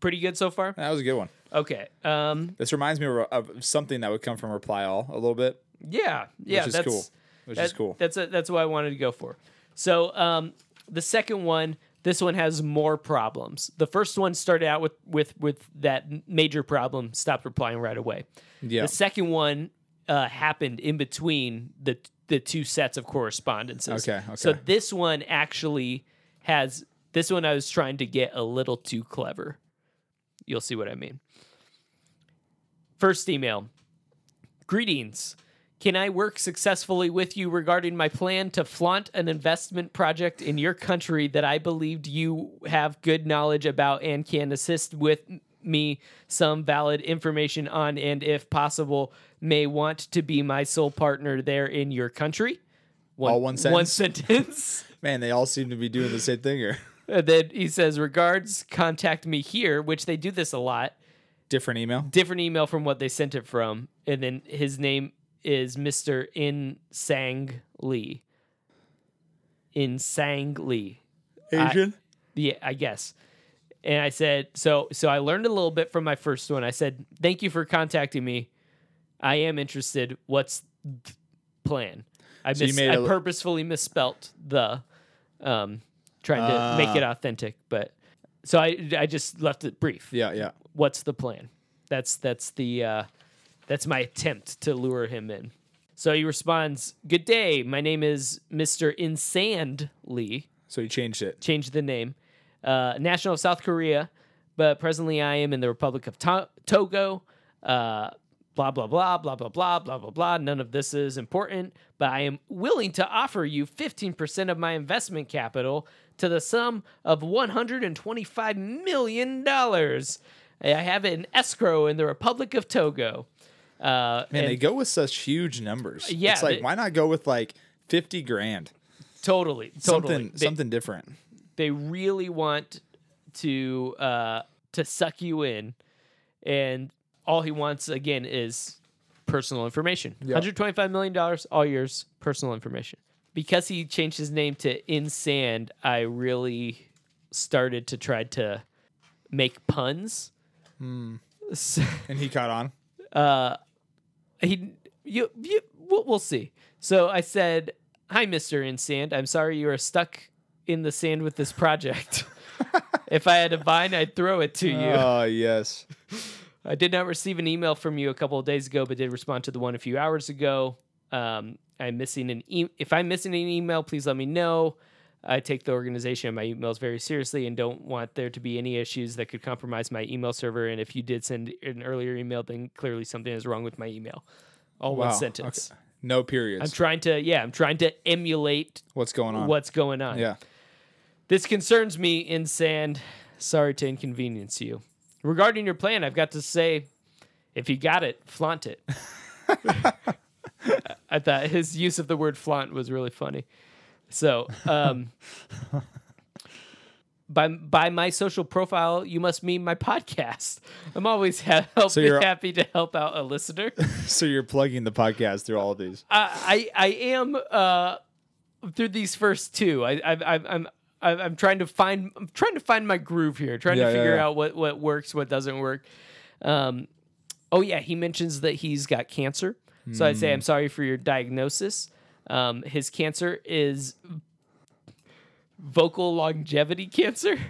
Pretty good so far? That was a good one. Okay. Um This reminds me of, of something that would come from Reply All a little bit, yeah. Yeah, which is that's cool. Which that- is cool. That's a, that's what I wanted to go for. So um, the second one, this one has more problems. The first one started out with with with that major problem. Stopped replying right away. Yeah. The second one uh, happened in between the the two sets of correspondences. Okay, okay. So this one actually has this one. I was trying to get a little too clever. You'll see what I mean. First email. Greetings. Can I work successfully with you regarding my plan to flaunt an investment project in your country that I believed you have good knowledge about and can assist with me some valid information on and if possible may want to be my sole partner there in your country? One, All one sentence. One sentence? sentence. [laughs] [laughs] Man, they all seem to be doing the same thing here. and then he says, regards, contact me here, which they do this a lot. Different email. different email from what they sent it from, and then his name is Mr. In Sang Lee. In Sang Lee. Asian. Yeah, I guess. And I said, so so I learned a little bit from my first one. I said, thank you for contacting me. I am interested. What's the plan? I So mis- I purposefully misspelt the um trying to make it authentic, but so I I just left it brief yeah, yeah. what's the plan? That's that's the uh, that's my attempt to lure him in. So he responds, "Good day. My name is Mister Insand Lee. So he changed it. Changed the name. Uh, national of South Korea, but presently I am in the Republic of to- Togo. Uh, blah blah blah blah blah blah blah blah blah. None of this is important, but I am willing to offer you 15% of my investment capital to the sum of 125 million dollars. I have an escrow in the Republic of Togo. Uh, Man, and they go with such huge numbers. Yeah, It's like, they- why not go with like 50 grand? totally, totally. Something They- something different. they really want to uh to suck you in and all he wants again is personal information Yeah. 125 million dollars all yours personal information because he changed his name to in sand i really started to try to make puns [laughs] S- And he caught on. uh he you, you we'll, we'll see. So i said hi mr in sand. I'm sorry you are stuck in the sand with this project. [laughs] If i had a vine i'd throw it to you. Oh, yes. [laughs] i did not receive an email from you a couple of days ago but did respond to the one a few hours ago. Um, i'm missing an e- if i'm missing an email please let me know I take the organization and my emails very seriously and don't want there to be any issues that could compromise my email server. And if you did send an earlier email, then clearly something is wrong with my email. All one sentence. Okay. No periods. I'm trying to, yeah, I'm trying to emulate What's going on? what's going on. Yeah. This concerns me in sand. Sorry to inconvenience you. Regarding your plan, I've got to say, if you got it, flaunt it. [laughs] I thought his use of the word flaunt was really funny. So, um, [laughs] by by my social profile, you must mean my podcast. I'm always ha- So happy to help out a listener. [laughs] So you're plugging the podcast through all of these. I I, I am uh, through these first two. I, I, I'm I'm I'm trying to find I'm trying to find my groove here. Trying Yeah, to figure yeah. out what what works, what doesn't work. Um, oh yeah, he mentions that he's got cancer. So I Hmm. say I'm sorry for your diagnosis. Um, his cancer is vocal longevity cancer. [laughs]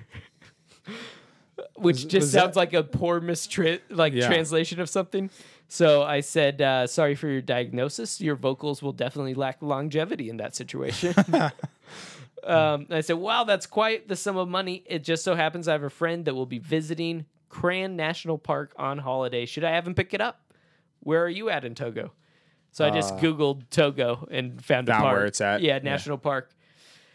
Which Was- just was that- sounds like a poor mistra- like Yeah. translation of something. So I said, uh, "Sorry for your diagnosis. Your vocals will definitely lack longevity in that situation." [laughs] um, I said, "Wow, that's quite the sum of money. It just so happens I have a friend that will be visiting Keran National Park on holiday. Should I have him pick it up? Where are you at in Togo?" So I just Googled Togo and found a Uh, Found park. where it's at. Yeah, Yeah. national park.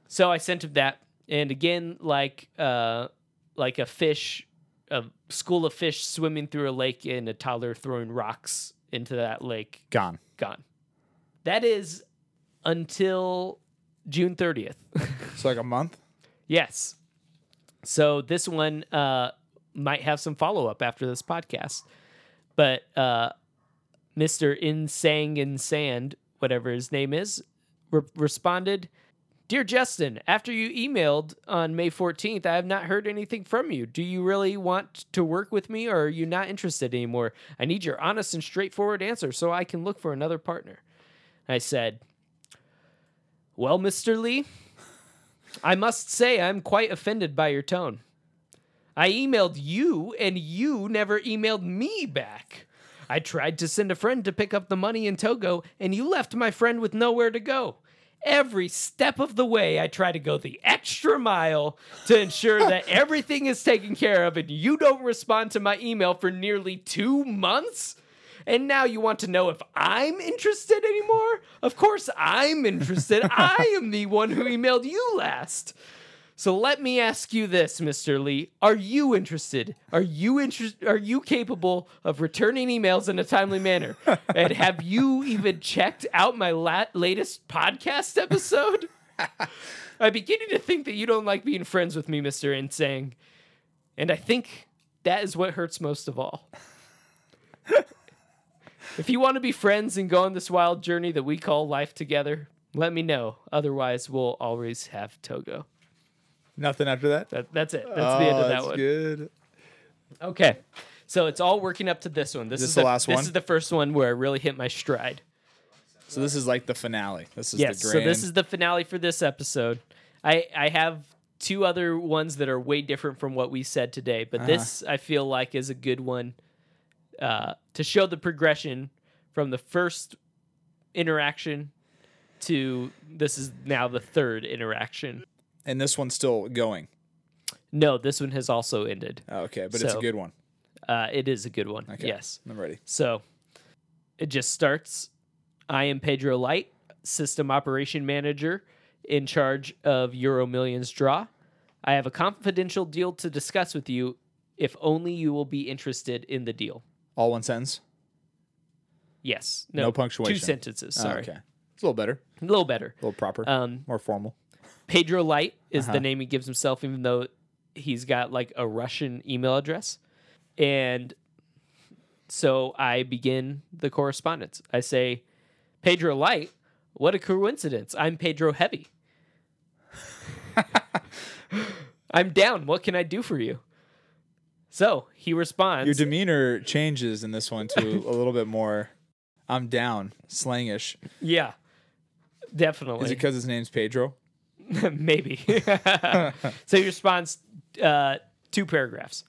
So I sent him that, and again, like uh, like a fish, a school of fish swimming through a lake, and a toddler throwing rocks into that lake. Gone. Gone. That is until June thirtieth. [laughs] So like a month. yes. So this one uh, might have some follow up after this podcast, but uh, Mister Insang in Sand, whatever his name is, re- responded. Dear Justin, after you emailed on May 14th, I have not heard anything from you. Do you really want to work with me or are you not interested anymore? I need your honest and straightforward answer so I can look for another partner. I said, Well, Mr. Lee, I must say I'm quite offended by your tone. I emailed you and you never emailed me back. I tried to send a friend to pick up the money in Togo and you left my friend with nowhere to go. Every step of the way, I try to go the extra mile to ensure that [laughs] everything is taken care of, and you don't respond to my email for nearly two months? And now you want to know if I'm interested anymore? Of course I'm interested. [laughs] I am the one who emailed you last. So let me ask you this, Mr. Lee. Are you interested? Are you interested? Are you capable of returning emails in a timely manner? [laughs] and have you even checked out my la- latest podcast episode? [laughs] I'm beginning to think that you don't like being friends with me, Mr. Insane. And I think that is what hurts most of all. [laughs] if you want to be friends and go on this wild journey that we call life together, let me know. Otherwise, we'll always have Togo. Nothing after that. That, that's it. That's the end Oh, of that that's one. Good. Okay. So it's all working up to this one. This, This is the last one? This is the first one where I really hit my stride. So this is like the finale. This is yes. the So this is the finale for this episode. I I have two other ones that are way different from what we said today, but Uh-huh. this I feel like is a good one uh, to show the progression from the first interaction to this is now the third interaction. And this one's still going. No, this one has also ended. Oh, okay, but it's a good one. Uh, it is a good one. Okay. Yes. I'm ready. So it just starts. I am Pedro Light, System Operation Manager in charge of Euro Millions Draw. I have a confidential deal to discuss with you if only you will be interested in the deal. All one sentence. Yes. No No, punctuation. Two sentences. Oh, Sorry. okay. It's a little better. A little better. A little proper. Um, more formal. Pedro Light is Uh-huh. the name he gives himself, even though he's got like a Russian email address. And so I begin the correspondence. I say, Pedro Light, what a coincidence. I'm Pedro Heavy. [laughs] I'm down. What can I do for you? So he responds. Your demeanor changes in this one to a [laughs] little bit more. I'm down, slangish. yeah, definitely. Is it because his name's Pedro? [laughs] Maybe. [laughs] so he responds uh, two paragraphs.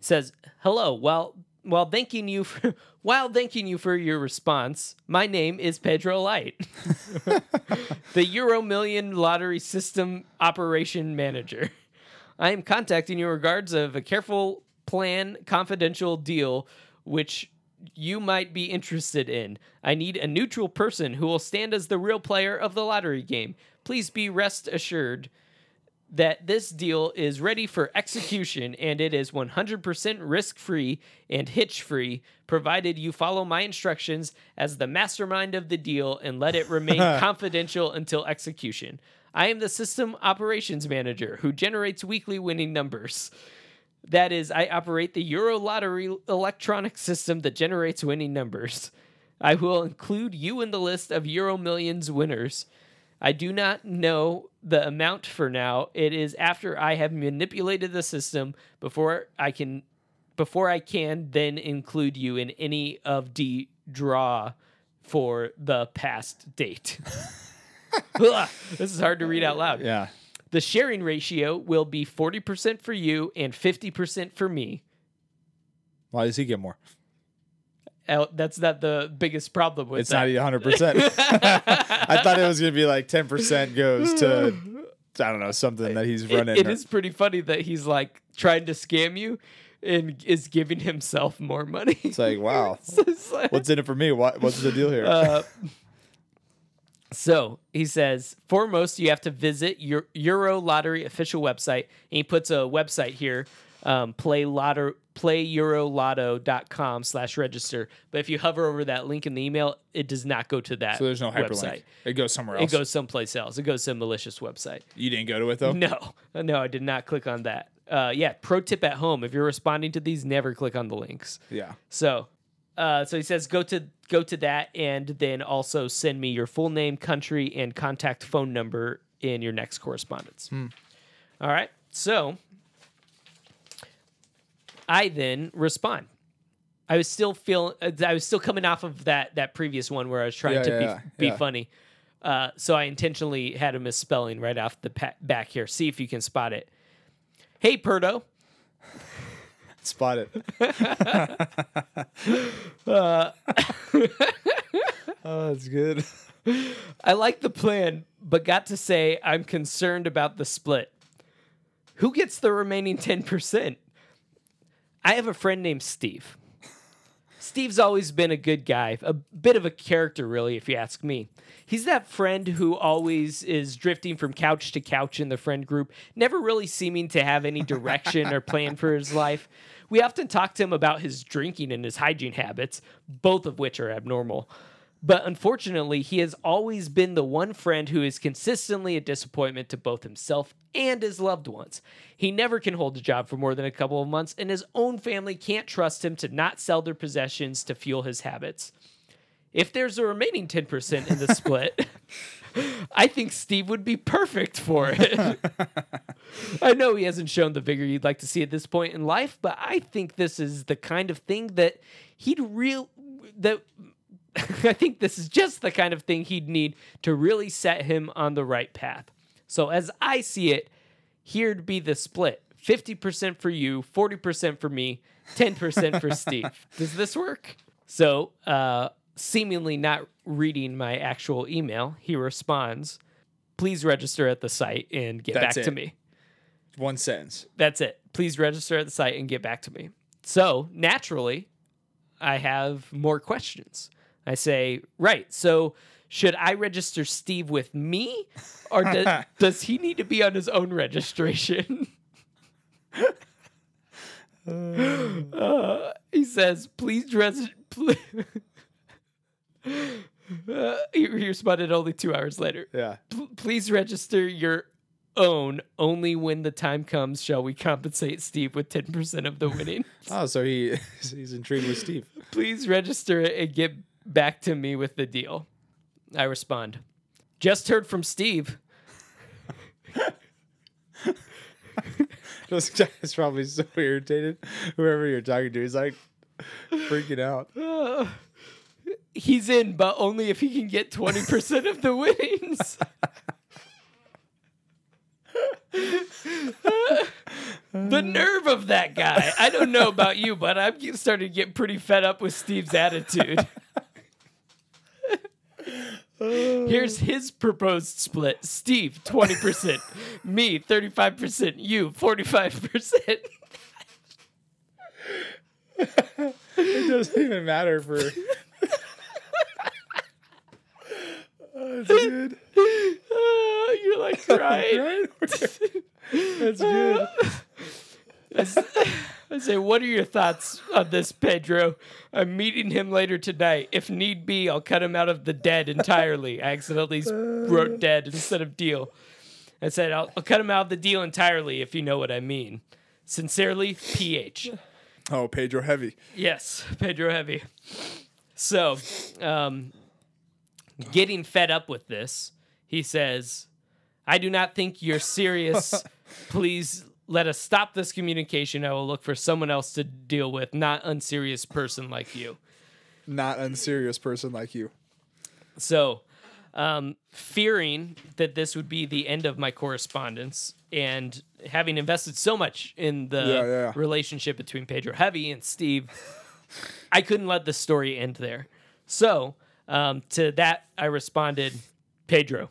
Says, "Hello. Well, while thanking you for [laughs] while thanking you for your response, my name is Pedro Light, the Euro Million Lottery System Operation Manager. I am contacting you in regards of a careful plan confidential deal which you might be interested in. I need a neutral person who will stand as the real player of the lottery game. Please be rest assured that this deal is ready for execution and it is 100% risk free and hitch free, provided you follow my instructions as the mastermind of the deal and let it remain [laughs] confidential until execution. I am the system operations manager who generates weekly winning numbers. That is, I operate the Euro Lottery electronic system that generates winning numbers. I will include you in the list of Euro Millions winners. I do not know the amount for now. It is after I have manipulated the system before I can before I can then include you in any of the draw for the past date. Ugh, [laughs] [laughs] this is hard to read out loud. Yeah. The sharing ratio will be 40% for you and 50% for me. Why does he get more? Uh, That's not the biggest problem with It's that. not even 100. percent [laughs] I thought it was gonna be like 10 percent goes to I don't know something that he's It- running. it is pretty funny that he's like trying to scam you and is giving himself more money. It's like [laughs] wow, So it's like- what's in it for me? What what's the deal here? Uh, so he says, foremost, you have to visit your Euro Lottery official website. And he puts a website here, um, play lotto, playeurolotto.com slash register. But if you hover over that link in the email, it does not go to that so there's no hyperlink. website. It goes somewhere else. It goes someplace else. It goes to a malicious website. you didn't go to it though. [laughs] No, no, I did not click on that. Uh, yeah, pro tip at home: if you're responding to these, never click on the links. Yeah. So, uh, so he says go to go to that, and then also send me your full name, country, and contact phone number in your next correspondence. All right. So, I then respond. I was still feeling. I was still coming off of that that previous one where I was trying Yeah, to yeah, be yeah, be funny. Uh, so I intentionally had a misspelling right off the pa- back here. See if you can spot it. Hey, Perdo. Spot it. [laughs] [laughs] oh, that's good. I like the plan, but got to say I'm concerned about the split. Who gets the remaining 10%? I have a friend named Steve. Steve's always been a good guy, a bit of a character, really, if you ask me. He's that friend who always is drifting from couch to couch in the friend group, never really seeming to have any direction or plan for his life. We often talk to him about his drinking and his hygiene habits, both of which are abnormal. But unfortunately, he has always been the one friend who is consistently a disappointment to both himself and his loved ones. He never can hold a job for more than a couple of months, and his own family can't trust him to not sell their possessions to fuel his habits. If there's a remaining 10% in the split, [laughs] I think Steve would be perfect for it. [laughs] I know he hasn't shown the vigor you'd like to see at this point in life, but I think this is the kind of thing that he'd real that [laughs] I think this is just the kind of thing he'd need to really set him on the right path. So as I see it, here'd be the split. 50% for you, 40% for me, 10% for [laughs] Steve. Does this work? So, uh, seemingly not reading my actual email, he responds, Please register at the site and get That's back to me. One sentence. That's it. Please register at the site and get back to me. So naturally, I have more questions. I say, right. So should I register Steve with me, or do, [laughs] does he need to be on his own registration? Uh, [gasps] he says, please register. [laughs] Uh, he, he responded only two hours later Yeah. "P- please register your own only when the time comes shall we compensate steve with 10% of the winnings [laughs] Oh, so he he's intrigued with Steve. please register it and get back to me with the deal. I respond just heard from steve. This guy is probably so irritated. Whoever you're talking to, he's like freaking out. Uh, [sighs] he's in but only if he can get 20% of the winnings [laughs] the nerve of that guy. I don't know about you but i'm starting to get pretty fed up with steve's attitude Here's his proposed split. Steve, 20%. [laughs] Me, 35%. You, 45%. It doesn't even matter for. oh, [laughs] that's good. Uh, you're like [laughs] crying. Right? That's good. I say, what are your thoughts on this, Pedro? I'm meeting him later tonight. If need be, I'll cut him out of the dead entirely. I accidentally wrote dead instead of deal. I said, I'll, I'll cut him out of the deal entirely, if you know what I mean. Sincerely, PH. Oh, Pedro Heavy. Yes, Pedro Heavy. So, um, getting fed up with this, he says, I do not think you're serious. [laughs] Please let us stop this communication. I will look for someone else to deal with, not unserious person like you. Not unserious person like you. So, um, fearing that this would be the end of my correspondence and having invested so much in the Yeah, yeah. relationship between Pedro Heavy and Steve, I couldn't let the story end there. So um, to that, I responded, Pedro,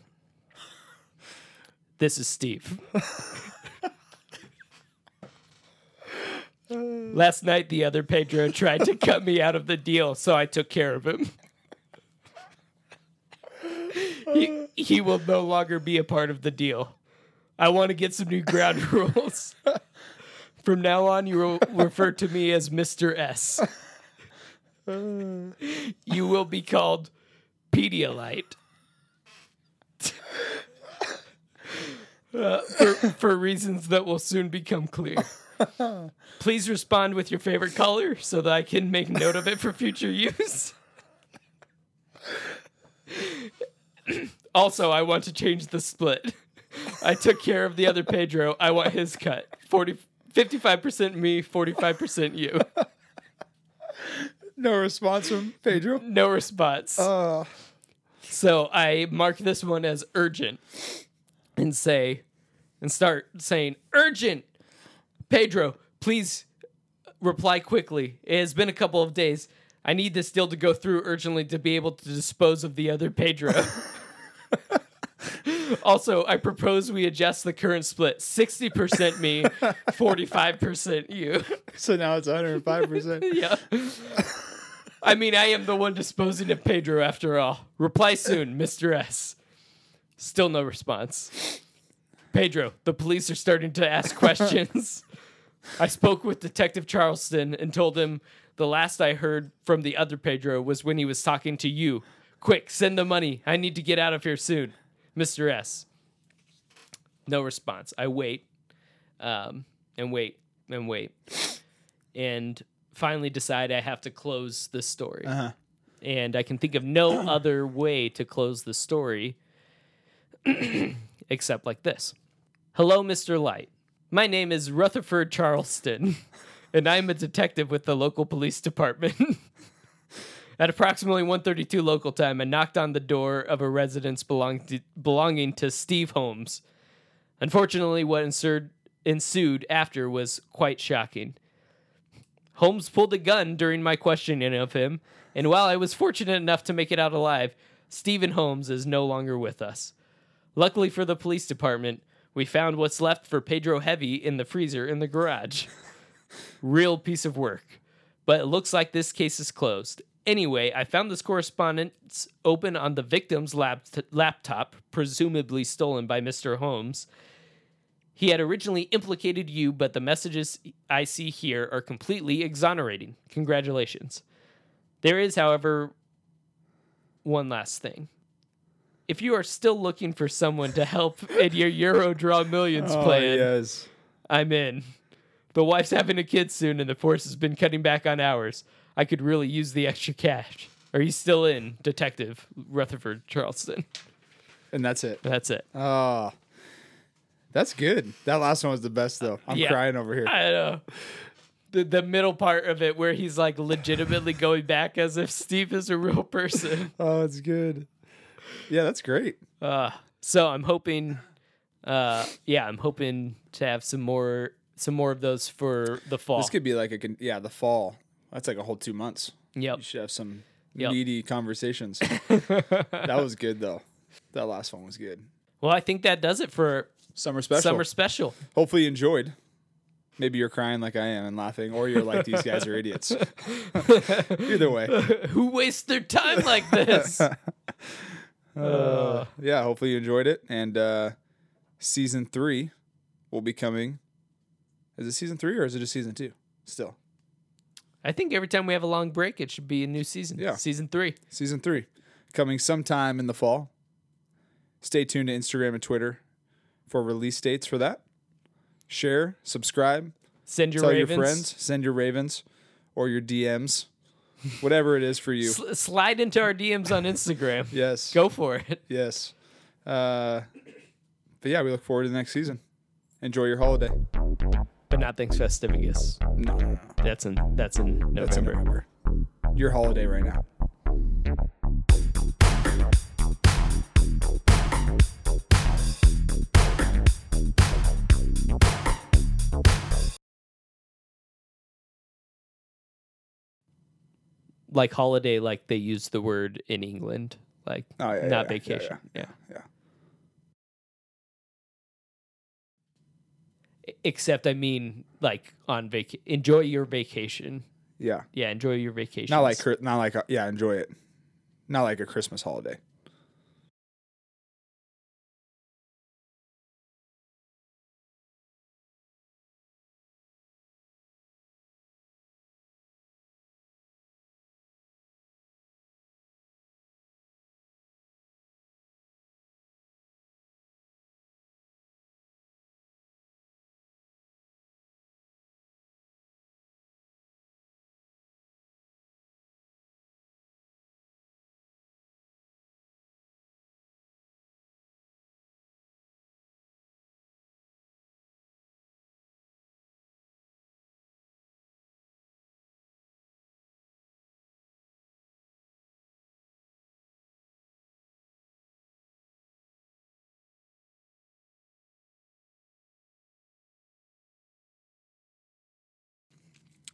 this is Steve. [laughs] Last night, the other Pedro tried to cut me out of the deal, so I took care of him. he, he will no longer be a part of the deal. I want to get some new ground [laughs] rules. From now on, you will refer to me as Mr. S. You will be called Pedialyte. Uh, for, for reasons that will soon become clear. Please respond with your favorite color so that I can make note of it for future use. also, I want to change the split. I took care of the other Pedro. I want his cut. 40, 55% me, 45% you. No response from Pedro. No response. Uh, So I mark this one as urgent and say, and start saying, urgent. Pedro, please reply quickly. It has been a couple of days. I need this deal to go through urgently to be able to dispose of the other Pedro. [laughs] also, I propose we adjust the current split 60% me, 45% you. [laughs] so now it's 105 percent. [laughs] yeah. I mean, I am the one disposing of Pedro after all. Reply soon, Mr. S. Still no response. Pedro, the police are starting to ask questions. I spoke with Detective Charleston and told him the last I heard from the other Pedro was when he was talking to you. Quick, send the money. I need to get out of here soon. Mr. S. No response. I wait um, and wait and wait. And finally decide I have to close this story. Uh-huh. And I can think of no [clears throat] other way to close the story [clears throat] except like this. Hello, Mr. Light. My name is Rutherford Charleston, [laughs] and I'm a detective with the local police department. [laughs] At approximately 1:32 local time, I knocked on the door of a residence belong to, belonging to Steve Holmes. Unfortunately, what ensued, ensued after was quite shocking. Holmes pulled a gun during my questioning of him, and while I was fortunate enough to make it out alive, Stephen Holmes is no longer with us. Luckily for the police department, we found what's left for Pedro Heavy in the freezer in the garage. [laughs] Real piece of work. But it looks like this case is closed. Anyway, I found this correspondence open on the victim's lap- laptop, presumably stolen by Mr. Holmes. He had originally implicated you, but the messages I see here are completely exonerating. Congratulations. There is, however, one last thing. If you are still looking for someone to help in your Euro Draw Millions [laughs] Oh, plan, yes. I'm in. The wife's having a kid soon, and the force has been cutting back on hours. I could really use the extra cash. Are you still in, Detective Rutherford Charleston? And that's it. That's it. Oh, that's good. That last one was the best though. I'm Yeah. crying over here. I know. The, the middle part of it where he's like legitimately going back as if Steve is a real person. [laughs] Oh, it's good. Yeah, that's great. Uh, so I'm hoping, uh, yeah, I'm hoping to have some more some more of those for the fall. This could be like a yeah, the fall. That's like a whole two months. Yep. You should have some Yep. meaty conversations. [laughs] that was good though. That last one was good. Well, I think that does it for Summer special. summer special. Hopefully you enjoyed. Maybe you're crying like I am and laughing, or you're like these guys are idiots. [laughs] Either way, Who wastes their time like this? [laughs] Uh, yeah. Hopefully you enjoyed it, and uh, season three will be coming. Is it season three or is it just season two? Still, I think every time we have a long break, it should be a new season. Yeah. Season three. season three coming sometime in the fall. Stay tuned to Instagram and Twitter for release dates for that. Share, subscribe, Send your tell ravens. your friends, send your ravens or your DMs, whatever it is for you. Sl- slide into our DMs on Instagram. [laughs] Yes. Go for it. Yes. Uh, but yeah, we look forward to the next season. Enjoy your holiday. But not thanks Festivus. No, no, no. That's in that's in November. That's in November. Your holiday right now. Like holiday, like they use the word in England, like Oh, yeah, not yeah, vacation. yeah, Yeah, Except, I mean, like on vac, enjoy your vacation. Yeah. Yeah, enjoy your vacation. Not like not like a, yeah, enjoy it. Not like a Christmas holiday.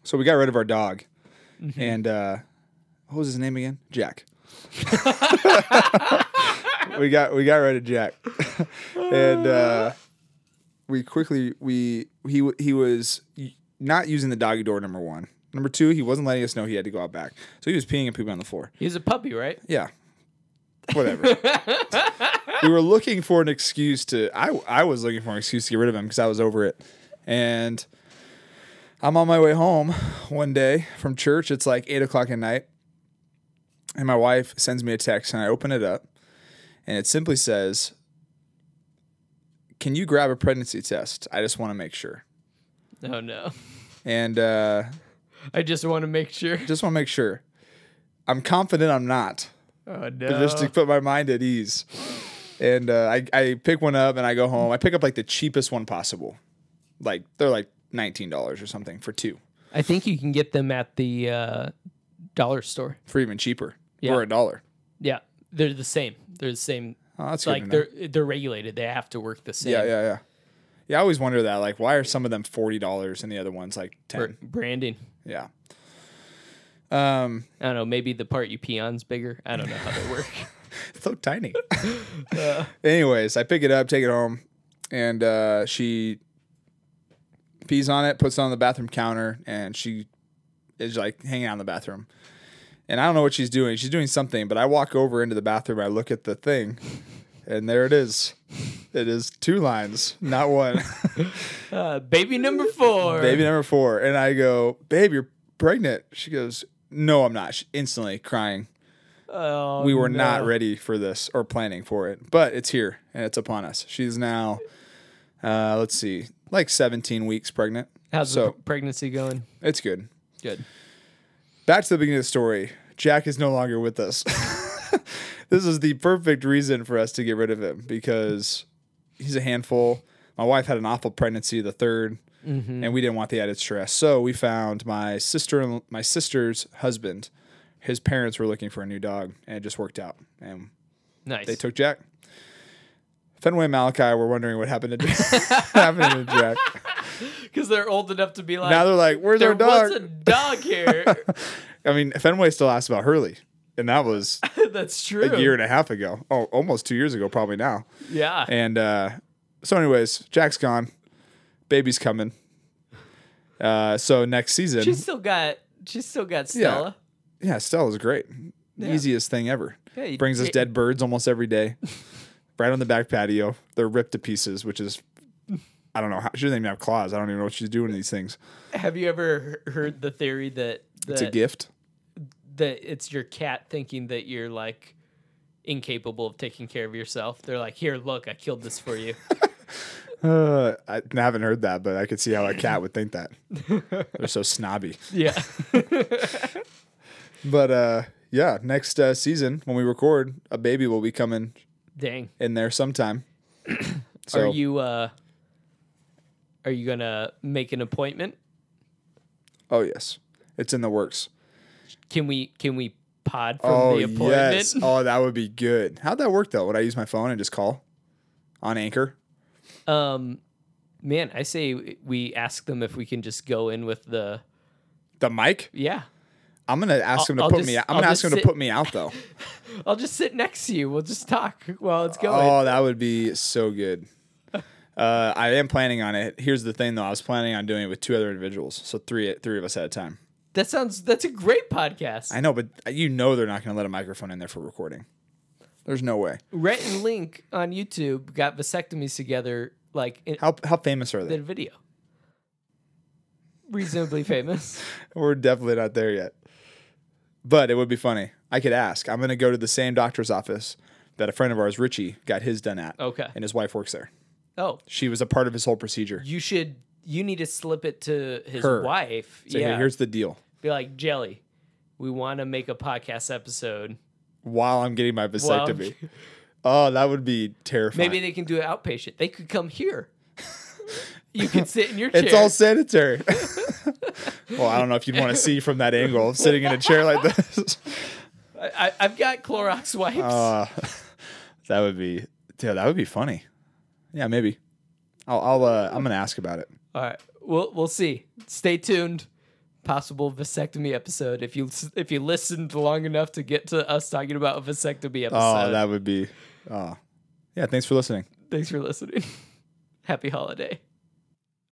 So we got rid of our dog, Mm-hmm. and uh, what was his name again? Jack. [laughs] [laughs] we got we got rid of Jack, [laughs] and uh, we quickly we he he was not using the doggy door. Number one, number two, he wasn't letting us know he had to go out back, so he was peeing and pooping on the floor. He's a puppy, right? Yeah, whatever. we were looking for an excuse to. I I was looking for an excuse to get rid of him because I was over it, and I'm on my way home one day from church. It's like eight o'clock at night, and my wife sends me a text, and I open it up, and it simply says, "Can you grab a pregnancy test? I just want to make sure." Oh no. And uh, I just want to make sure. just want to make sure. I'm confident I'm not. Oh no. just to put my mind at ease. And uh, I, I pick one up and I go home. I pick up like the cheapest one possible. Like they're like nineteen dollars or something for two, I think you can get them at the uh, dollar store. for even cheaper, Yeah. for a dollar. Yeah, they're the same. They're the same. Oh, that's good. like know. they're they're regulated. They have to work the same. yeah, yeah, yeah. Yeah, I always wonder that. Like, why are some of them forty dollars and the other ones like Br- ten? branding. Yeah. Um, I don't know. Maybe the part you pee on's bigger. I don't know how they work. [laughs] so tiny. [laughs] Anyways, I pick it up, take it home, and uh, she pees on it, puts it on the bathroom counter, and she is like hanging out in the bathroom. And I don't know what she's doing. She's doing something, but I walk over into the bathroom. I look at the thing, and there it is. It is two lines, not one. [laughs] Uh, baby number four. Baby number four. And I go, Babe, you're pregnant. She goes, No, I'm not. She, instantly crying. Oh, we were no. not ready for this or planning for it, but it's here and it's upon us. She's now, uh, let's see, like 17 weeks pregnant. How's so the pregnancy going? it's good. Good. Back to the beginning of the story. Jack is no longer with us. [laughs] this is the perfect reason for us to get rid of him because he's a handful. My wife had an awful pregnancy, the 3rd mm-hmm. and we didn't want the added stress. So we found my sister, and my sister's husband. His parents were looking for a new dog, and it just worked out. And Nice. they took Jack. Fenway and Malachi were wondering what happened to Jack. [laughs] [laughs] happened to Jack. [laughs] because they're old enough to be like. Now they're like, "Where's there our dog?" was a dog here. I mean, Fenway still asked about Hurley, and that was That's true. a year and a half ago. Oh, almost two years ago, probably now. Yeah. And uh, so, anyways, Jack's gone. Baby's coming. Uh, so next season, She's still got. She's still got Stella. yeah, Stella's great. Yeah. Easiest thing ever. Yeah, Brings us dead birds almost every day. Right on the back patio. They're ripped to pieces, which is. I don't know. How, she doesn't even have claws. I don't even know what she's doing to these things. Have you ever heard the theory that It's a gift. that it's your cat thinking that you're like incapable of taking care of yourself? They're like, "Here, look, I killed this for you." [laughs] Uh, I haven't heard that, but I could see how a cat would think that. [laughs] They're so snobby. yeah. [laughs] But uh, yeah, next uh, season when we record, a baby will be coming Dang. in there sometime. [clears throat] so Are you uh are you gonna make an appointment? oh yes, it's in the works. Can we can we pod from Oh the appointment? yes, [laughs] oh that would be good. How'd that work though? Would I use my phone and just call on Anchor? Um man, I say we ask them if we can just go in with the The mic? yeah. I'm gonna ask I'll- him to I'll put just- me. I'm I'll gonna ask him to put me out though. [laughs] I'll just sit next to you. We'll just talk while it's going. Oh, that would be so good. [laughs] Uh, I am planning on it. Here's the thing, though. I was planning on doing it with two other individuals, so three three of us at a time. that sounds. That's a great podcast. I know, but you know they're not going to let a microphone in there for recording. There's no way. Rhett and Link on YouTube got vasectomies together, like in How how famous are they? the video. Reasonably famous. [laughs] We're definitely not there yet. But it would be funny. I could ask. I'm going to go to the same doctor's office that a friend of ours, Richie, got his done at. Okay. And his wife works there. Oh, She was a part of his whole procedure. you should. You need to slip it to his Her. wife. Say, yeah. hey, here's the deal. Be like, Jelly, we want to make a podcast episode. While I'm getting my Well, vasectomy. oh, that would be terrifying. maybe they can do it outpatient. They could come here. [laughs] you can sit in your chair. It's all sanitary. well, I don't know if you'd want to [laughs] see from that angle of sitting in a chair like this. I, I've got Clorox wipes. Uh, that would be, yeah, that would be funny. Yeah, maybe. I'll, I'll uh, I'm gonna ask about it. All right, we'll we'll see. Stay tuned. Possible vasectomy episode. If you if you listened long enough to get to us talking about a vasectomy episode. Oh, that would be. Oh, yeah. Thanks for listening. Thanks for listening. [laughs] Happy holiday.